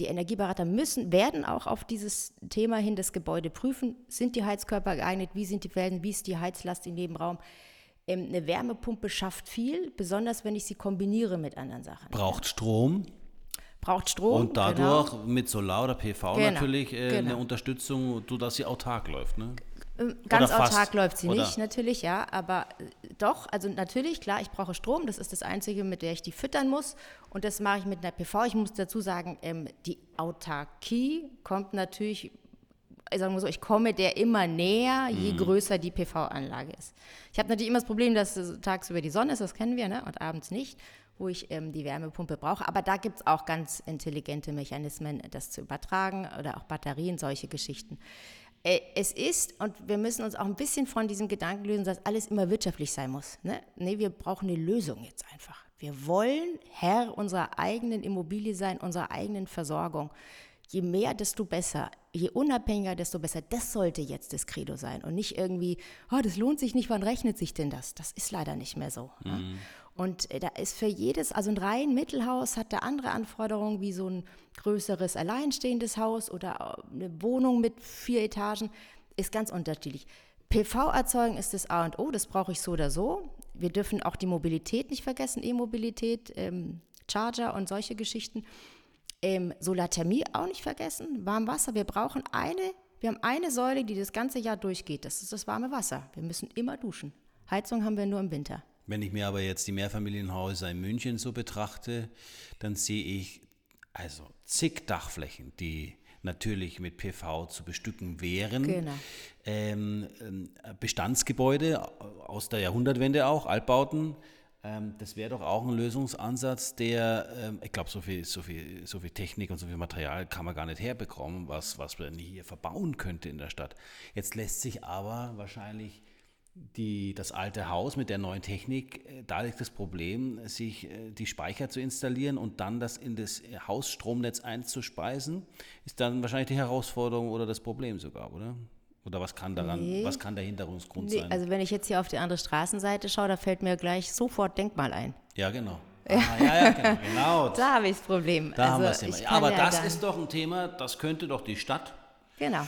Speaker 1: die Energieberater müssen, werden auch auf dieses Thema hin das Gebäude prüfen. Sind die Heizkörper geeignet? Wie sind die Felsen? Wie ist die Heizlast im Nebenraum? Ähm, eine Wärmepumpe schafft viel, besonders wenn ich sie kombiniere mit anderen Sachen.
Speaker 3: Braucht Strom.
Speaker 1: Braucht Strom.
Speaker 3: Und dadurch genau. mit Solar oder PV genau. natürlich äh, genau. eine Unterstützung, sodass sie autark läuft. Ne?
Speaker 1: Ähm, ganz autark läuft sie oder? nicht, natürlich, ja, aber äh, doch, also natürlich, klar, ich brauche Strom, das ist das Einzige, mit der ich die füttern muss und das mache ich mit einer PV. Ich muss dazu sagen, ähm, die Autarkie kommt natürlich, sagen wir so, ich komme der immer näher, je mhm. größer die PV-Anlage ist. Ich habe natürlich immer das Problem, dass es tagsüber die Sonne ist, das kennen wir, ne? und abends nicht wo ich ähm, die Wärmepumpe brauche. Aber da gibt es auch ganz intelligente Mechanismen, das zu übertragen oder auch Batterien, solche Geschichten. Es ist, und wir müssen uns auch ein bisschen von diesem Gedanken lösen, dass alles immer wirtschaftlich sein muss. Ne? Nee, wir brauchen eine Lösung jetzt einfach. Wir wollen Herr unserer eigenen Immobilie sein, unserer eigenen Versorgung. Je mehr, desto besser. Je unabhängiger, desto besser. Das sollte jetzt das Credo sein und nicht irgendwie, oh, das lohnt sich nicht, wann rechnet sich denn das? Das ist leider nicht mehr so. Mhm. Ne? Und äh, da ist für jedes, also ein rein Mittelhaus hat da andere Anforderungen wie so ein größeres alleinstehendes Haus oder äh, eine Wohnung mit vier Etagen, ist ganz unterschiedlich. PV erzeugen ist das A und O, das brauche ich so oder so. Wir dürfen auch die Mobilität nicht vergessen, E-Mobilität, ähm, Charger und solche Geschichten. Ähm, Solarthermie auch nicht vergessen, Warmwasser. Wir brauchen eine, wir haben eine Säule, die das ganze Jahr durchgeht. Das ist das warme Wasser. Wir müssen immer duschen. Heizung haben wir nur im Winter.
Speaker 3: Wenn ich mir aber jetzt die Mehrfamilienhäuser in München so betrachte, dann sehe ich also zig Dachflächen, die natürlich mit PV zu bestücken wären. Genau. Ähm, ähm, Bestandsgebäude aus der Jahrhundertwende auch, Altbauten. Ähm, das wäre doch auch ein Lösungsansatz, der, ähm, ich glaube, so viel, so, viel, so viel Technik und so viel Material kann man gar nicht herbekommen, was, was man hier verbauen könnte in der Stadt. Jetzt lässt sich aber wahrscheinlich die, das alte Haus mit der neuen Technik, äh, da liegt das Problem, sich äh, die Speicher zu installieren und dann das in das Hausstromnetz einzuspeisen, ist dann wahrscheinlich die Herausforderung oder das Problem sogar, oder? Oder was kann daran, nee. was kann der Hinderungsgrund nee, sein?
Speaker 1: Also wenn ich jetzt hier auf die andere Straßenseite schaue, da fällt mir gleich sofort Denkmal ein.
Speaker 3: Ja, genau. Aha, ja, ja, genau. genau.
Speaker 1: da habe ich das Problem.
Speaker 3: Da also haben wir Thema. Aber ja das ist doch ein Thema, das könnte doch die Stadt
Speaker 1: genau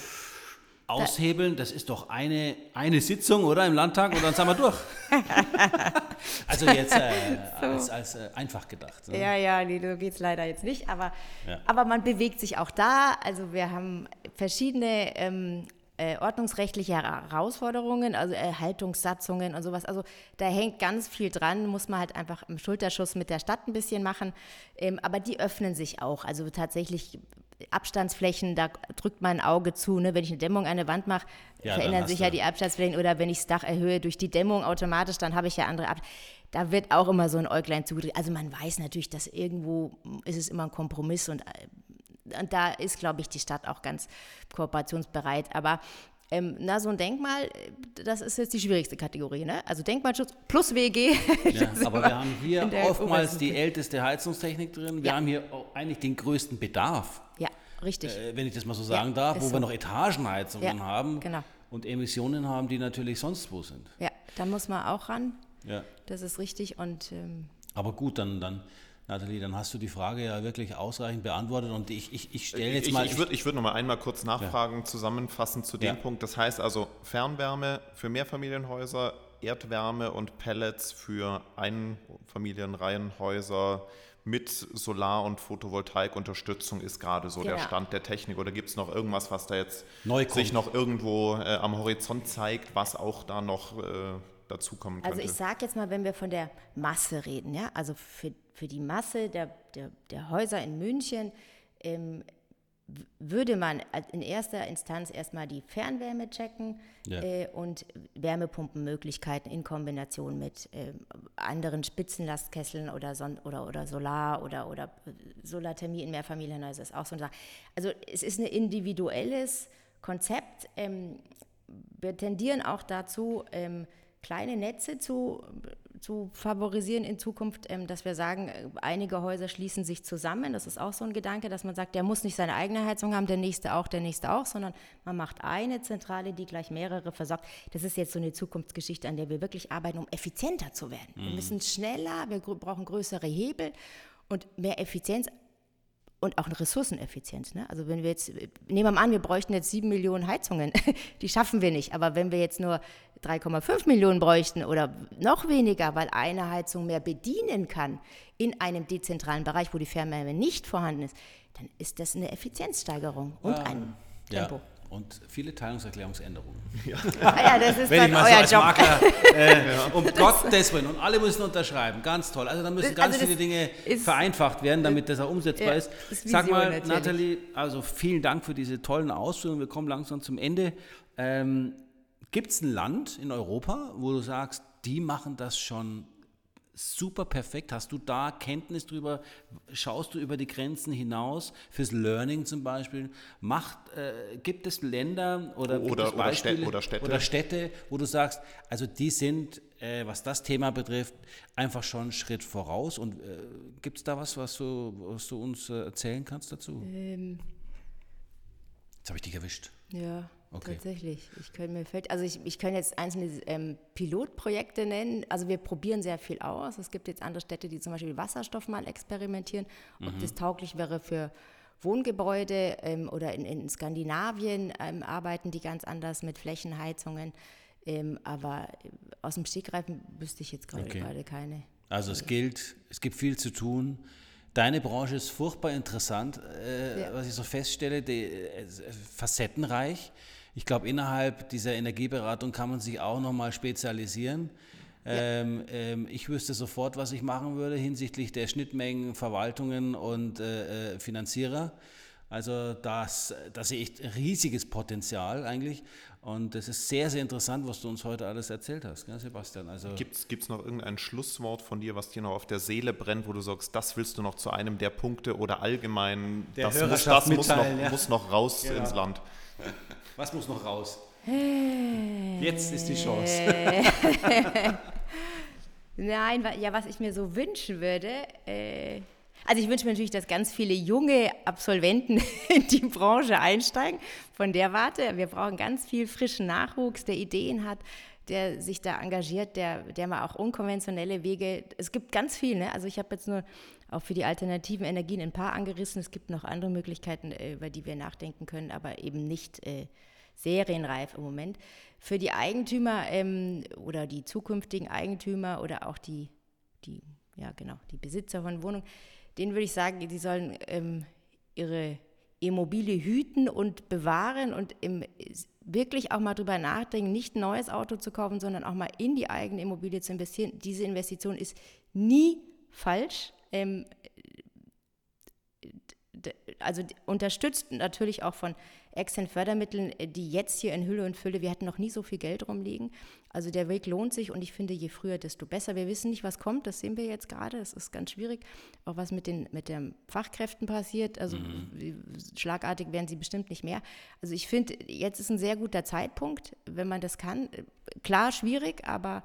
Speaker 3: aushebeln, das ist doch eine, eine Sitzung, oder? Im Landtag und dann sind wir durch. also jetzt äh, so. als, als äh, einfach gedacht.
Speaker 1: Ne? Ja, ja, nee, so geht es leider jetzt nicht. Aber, ja. aber man bewegt sich auch da. Also wir haben verschiedene ähm, äh, ordnungsrechtliche Herausforderungen, also Erhaltungssatzungen und sowas. Also da hängt ganz viel dran, muss man halt einfach im Schulterschuss mit der Stadt ein bisschen machen. Ähm, aber die öffnen sich auch. Also tatsächlich Abstandsflächen, da drückt mein Auge zu. Ne? Wenn ich eine Dämmung an eine Wand mache, ja, verändern sich ja die Abstandsflächen. Oder wenn ich das Dach erhöhe durch die Dämmung automatisch, dann habe ich ja andere Abstände. Da wird auch immer so ein Äuglein zugedreht. Also man weiß natürlich, dass irgendwo ist es immer ein Kompromiss und äh, und da ist, glaube ich, die Stadt auch ganz kooperationsbereit. Aber ähm, na, so ein Denkmal, das ist jetzt die schwierigste Kategorie. Ne? Also Denkmalschutz plus WG.
Speaker 3: Ja, aber wir haben hier oftmals die älteste Heizungstechnik drin. Wir ja. haben hier eigentlich den größten Bedarf.
Speaker 1: Ja, richtig.
Speaker 3: Äh, wenn ich das mal so sagen ja, darf, wo so. wir noch Etagenheizungen haben
Speaker 1: genau.
Speaker 3: und Emissionen haben, die natürlich sonst wo sind.
Speaker 1: Ja, da muss man auch ran. Ja. Das ist richtig. Und, ähm,
Speaker 3: aber gut, dann, dann Nathalie, dann hast du die Frage ja wirklich ausreichend beantwortet und ich, ich, ich stelle jetzt mal.
Speaker 4: Ich, ich würde ich würd noch mal einmal kurz nachfragen, ja. zusammenfassen zu dem ja. Punkt. Das heißt also Fernwärme für Mehrfamilienhäuser, Erdwärme und Pellets für Einfamilienreihenhäuser mit Solar- und Photovoltaikunterstützung ist gerade so genau. der Stand der Technik. Oder gibt es noch irgendwas, was da jetzt sich noch irgendwo äh, am Horizont zeigt, was auch da noch äh, dazukommen
Speaker 1: könnte? Also ich sage jetzt mal, wenn wir von der Masse reden, ja, also für für die Masse der, der, der Häuser in München ähm, würde man in erster Instanz erstmal die Fernwärme checken ja. äh, und Wärmepumpenmöglichkeiten in Kombination mit äh, anderen Spitzenlastkesseln oder, Son oder, oder Solar oder, oder Solarthermie in Mehrfamilienhäusern ist auch so eine Sache. Also es ist ein individuelles Konzept. Ähm, wir tendieren auch dazu, ähm, kleine Netze zu zu favorisieren in Zukunft, ähm, dass wir sagen, äh, einige Häuser schließen sich zusammen. Das ist auch so ein Gedanke, dass man sagt, der muss nicht seine eigene Heizung haben, der nächste auch, der nächste auch, sondern man macht eine Zentrale, die gleich mehrere versorgt. Das ist jetzt so eine Zukunftsgeschichte, an der wir wirklich arbeiten, um effizienter zu werden. Mhm. Wir müssen schneller, wir brauchen größere Hebel und mehr Effizienz und auch eine Ressourceneffizienz. Ne? Also wenn wir jetzt, nehmen wir mal an, wir bräuchten jetzt sieben Millionen Heizungen, die schaffen wir nicht. Aber wenn wir jetzt nur 3,5 Millionen bräuchten oder noch weniger, weil eine Heizung mehr bedienen kann in einem dezentralen Bereich, wo die Fernwärme nicht vorhanden ist, dann ist das eine Effizienzsteigerung und ja. ein Tempo. Ja
Speaker 3: und viele Teilungserklärungsänderungen.
Speaker 1: Ja, ah ja das ist
Speaker 3: Wenn dann euer so Job. Makler, äh, ja. Um Gottes Willen. Und alle müssen unterschreiben. Ganz toll. Also da müssen ganz also viele Dinge vereinfacht werden, damit das auch umsetzbar ja, ist. ist Sag mal, natürlich. Nathalie, also vielen Dank für diese tollen Ausführungen. Wir kommen langsam zum Ende. Ähm, Gibt es ein Land in Europa, wo du sagst, die machen das schon super perfekt. Hast du da Kenntnis drüber? Schaust du über die Grenzen hinaus? Fürs Learning zum Beispiel? Macht, äh, gibt es Länder oder,
Speaker 4: oder, oder, Städte, oder, Städte.
Speaker 3: oder, Städte. wo du sagst, also die sind, äh, was das Thema betrifft, einfach schon einen Schritt voraus? Und äh, gibt es da was, was du, was du uns äh, erzählen kannst dazu? Ähm. Jetzt habe ich dich erwischt.
Speaker 1: Ja. Okay. Tatsächlich. Ich kann mir fällt, also ich, ich kann jetzt einzelne ähm, Pilotprojekte nennen. Also wir probieren sehr viel aus. Es gibt jetzt andere Städte, die zum Beispiel Wasserstoff mal experimentieren, ob mhm. das tauglich wäre für Wohngebäude ähm, oder in, in Skandinavien ähm, arbeiten die ganz anders mit Flächenheizungen. Ähm, aber aus dem Stegreifen wüsste ich jetzt gerade okay. keine.
Speaker 3: Also es gilt, es gibt viel zu tun. Deine Branche ist furchtbar interessant, äh, ja. was ich so feststelle, die, äh, facettenreich. Ich glaube, innerhalb dieser Energieberatung kann man sich auch nochmal spezialisieren. Ja. Ähm, ähm, ich wüsste sofort, was ich machen würde hinsichtlich der Schnittmengen, Verwaltungen und äh, äh Finanzierer. Also das, da sehe ich riesiges Potenzial eigentlich. Und es ist sehr, sehr interessant, was du uns heute alles erzählt hast, gell, Sebastian.
Speaker 4: Also Gibt es noch irgendein Schlusswort von dir, was dir noch auf der Seele brennt, wo du sagst, das willst du noch zu einem der Punkte oder allgemein,
Speaker 3: der
Speaker 4: das, muss, das muss, noch,
Speaker 3: ja.
Speaker 4: muss noch raus genau. ins Land?
Speaker 3: Was muss noch raus? Jetzt ist die Chance.
Speaker 1: Nein, ja, was ich mir so wünschen würde, äh, also ich wünsche mir natürlich, dass ganz viele junge Absolventen in die Branche einsteigen. Von der Warte, wir brauchen ganz viel frischen Nachwuchs, der Ideen hat, der sich da engagiert, der, der mal auch unkonventionelle Wege, es gibt ganz viel, ne? also ich habe jetzt nur auch für die alternativen Energien ein paar angerissen, es gibt noch andere Möglichkeiten, äh, über die wir nachdenken können, aber eben nicht äh, serienreif im Moment. Für die Eigentümer ähm, oder die zukünftigen Eigentümer oder auch die, die, ja genau, die Besitzer von Wohnungen, denen würde ich sagen, die sollen ähm, ihre Immobilie hüten und bewahren und im, wirklich auch mal drüber nachdenken, nicht ein neues Auto zu kaufen, sondern auch mal in die eigene Immobilie zu investieren. Diese Investition ist nie falsch. Ähm, also unterstützt natürlich auch von externen Fördermitteln, äh, die jetzt hier in Hülle und Fülle, wir hatten noch nie so viel Geld rumliegen. Also der Weg lohnt sich und ich finde, je früher, desto besser. Wir wissen nicht, was kommt, das sehen wir jetzt gerade, es ist ganz schwierig. Auch was mit den, mit den Fachkräften passiert, also mhm. schlagartig werden sie bestimmt nicht mehr. Also ich finde, jetzt ist ein sehr guter Zeitpunkt, wenn man das kann. Klar, schwierig, aber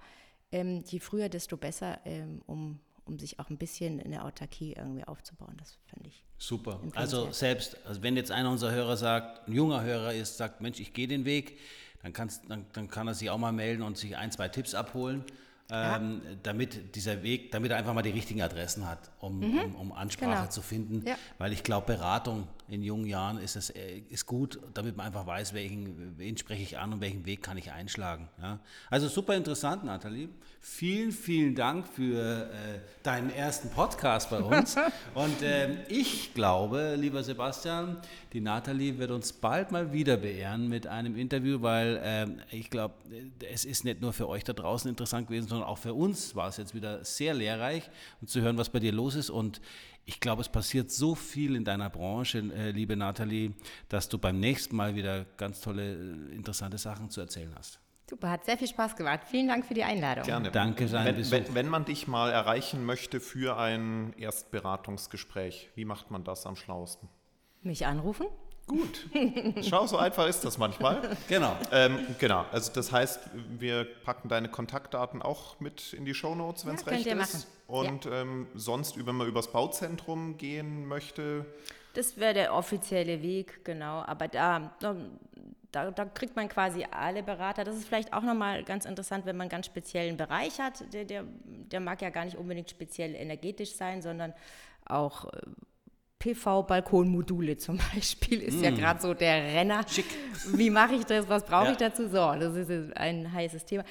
Speaker 1: ähm, je früher, desto besser, ähm, um um sich auch ein bisschen in der Autarkie irgendwie aufzubauen. Das finde ich.
Speaker 3: Super. Also selbst, also wenn jetzt einer unserer Hörer sagt, ein junger Hörer ist, sagt, Mensch, ich gehe den Weg, dann, dann, dann kann er sich auch mal melden und sich ein, zwei Tipps abholen. Ja. Ähm, damit dieser Weg, damit er einfach mal die richtigen Adressen hat, um, mhm. um, um Ansprache genau. zu finden. Ja. Weil ich glaube, Beratung in jungen Jahren ist, es, äh, ist gut, damit man einfach weiß, welchen, wen spreche ich an und welchen Weg kann ich einschlagen. Ja? Also super interessant, Nathalie. Vielen, vielen Dank für äh, deinen ersten Podcast bei uns. und äh, ich glaube, lieber Sebastian, die Nathalie wird uns bald mal wieder beehren mit einem Interview, weil äh, ich glaube, es ist nicht nur für euch da draußen interessant gewesen, sondern auch für uns war es jetzt wieder sehr lehrreich, um zu hören, was bei dir los ist. Und ich glaube, es passiert so viel in deiner Branche, äh, liebe Nathalie, dass du beim nächsten Mal wieder ganz tolle, äh, interessante Sachen zu erzählen hast.
Speaker 1: Super, hat sehr viel Spaß gemacht. Vielen Dank für die Einladung.
Speaker 4: Gerne.
Speaker 3: Danke
Speaker 4: wenn, wenn, wenn, man dich mal erreichen möchte für ein Erstberatungsgespräch, wie macht man das am schlauesten?
Speaker 1: Mich anrufen?
Speaker 4: Gut. Schau, so einfach ist das manchmal.
Speaker 3: Genau.
Speaker 4: Ähm, genau. Also das heißt, wir packen deine Kontaktdaten auch mit in die Shownotes, wenn es ja, recht ist. Machen. Und ja. ähm, sonst, wenn man übers Bauzentrum gehen möchte.
Speaker 1: Das wäre der offizielle Weg, genau. Aber da, da, da, kriegt man quasi alle Berater. Das ist vielleicht auch nochmal ganz interessant, wenn man einen ganz speziellen Bereich hat. Der, der, der mag ja gar nicht unbedingt speziell energetisch sein, sondern auch äh, PV-Balkonmodule zum Beispiel ist mm. ja gerade so der Renner. Schick. Wie mache ich das? Was brauche ja. ich dazu? So, das ist ein heißes Thema.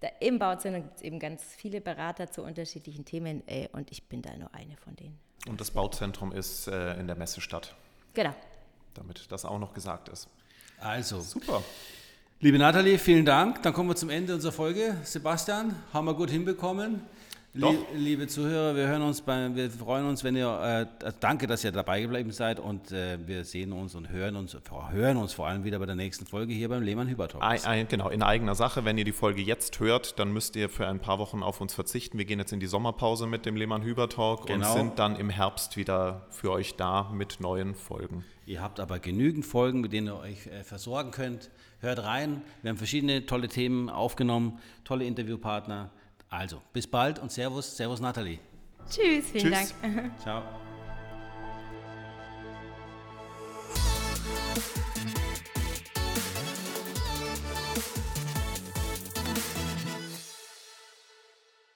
Speaker 1: Da Im Bauzentrum gibt es eben ganz viele Berater zu unterschiedlichen Themen äh, und ich bin da nur eine von denen.
Speaker 4: Und das Bauzentrum ist äh, in der Messestadt.
Speaker 1: Genau.
Speaker 4: Damit das auch noch gesagt ist.
Speaker 3: Also. Super. Liebe Nathalie, vielen Dank. Dann kommen wir zum Ende unserer Folge. Sebastian, haben wir gut hinbekommen. Doch. Liebe Zuhörer, wir hören uns bei, wir freuen uns, wenn ihr, äh, danke, dass ihr dabei geblieben seid und äh, wir sehen uns und hören uns, hören uns vor allem wieder bei der nächsten Folge hier beim Lehmann Hüber Talk.
Speaker 4: genau, in eigener Sache. Wenn ihr die Folge jetzt hört, dann müsst ihr für ein paar Wochen auf uns verzichten. Wir gehen jetzt in die Sommerpause mit dem Lehmann Hüber Talk genau. und sind dann im Herbst wieder für euch da mit neuen Folgen.
Speaker 3: Ihr habt aber genügend Folgen, mit denen ihr euch äh, versorgen könnt. Hört rein. Wir haben verschiedene tolle Themen aufgenommen, tolle Interviewpartner. Also, bis bald und Servus, Servus Nathalie.
Speaker 1: Tschüss, vielen Tschüss. Dank.
Speaker 3: Ciao.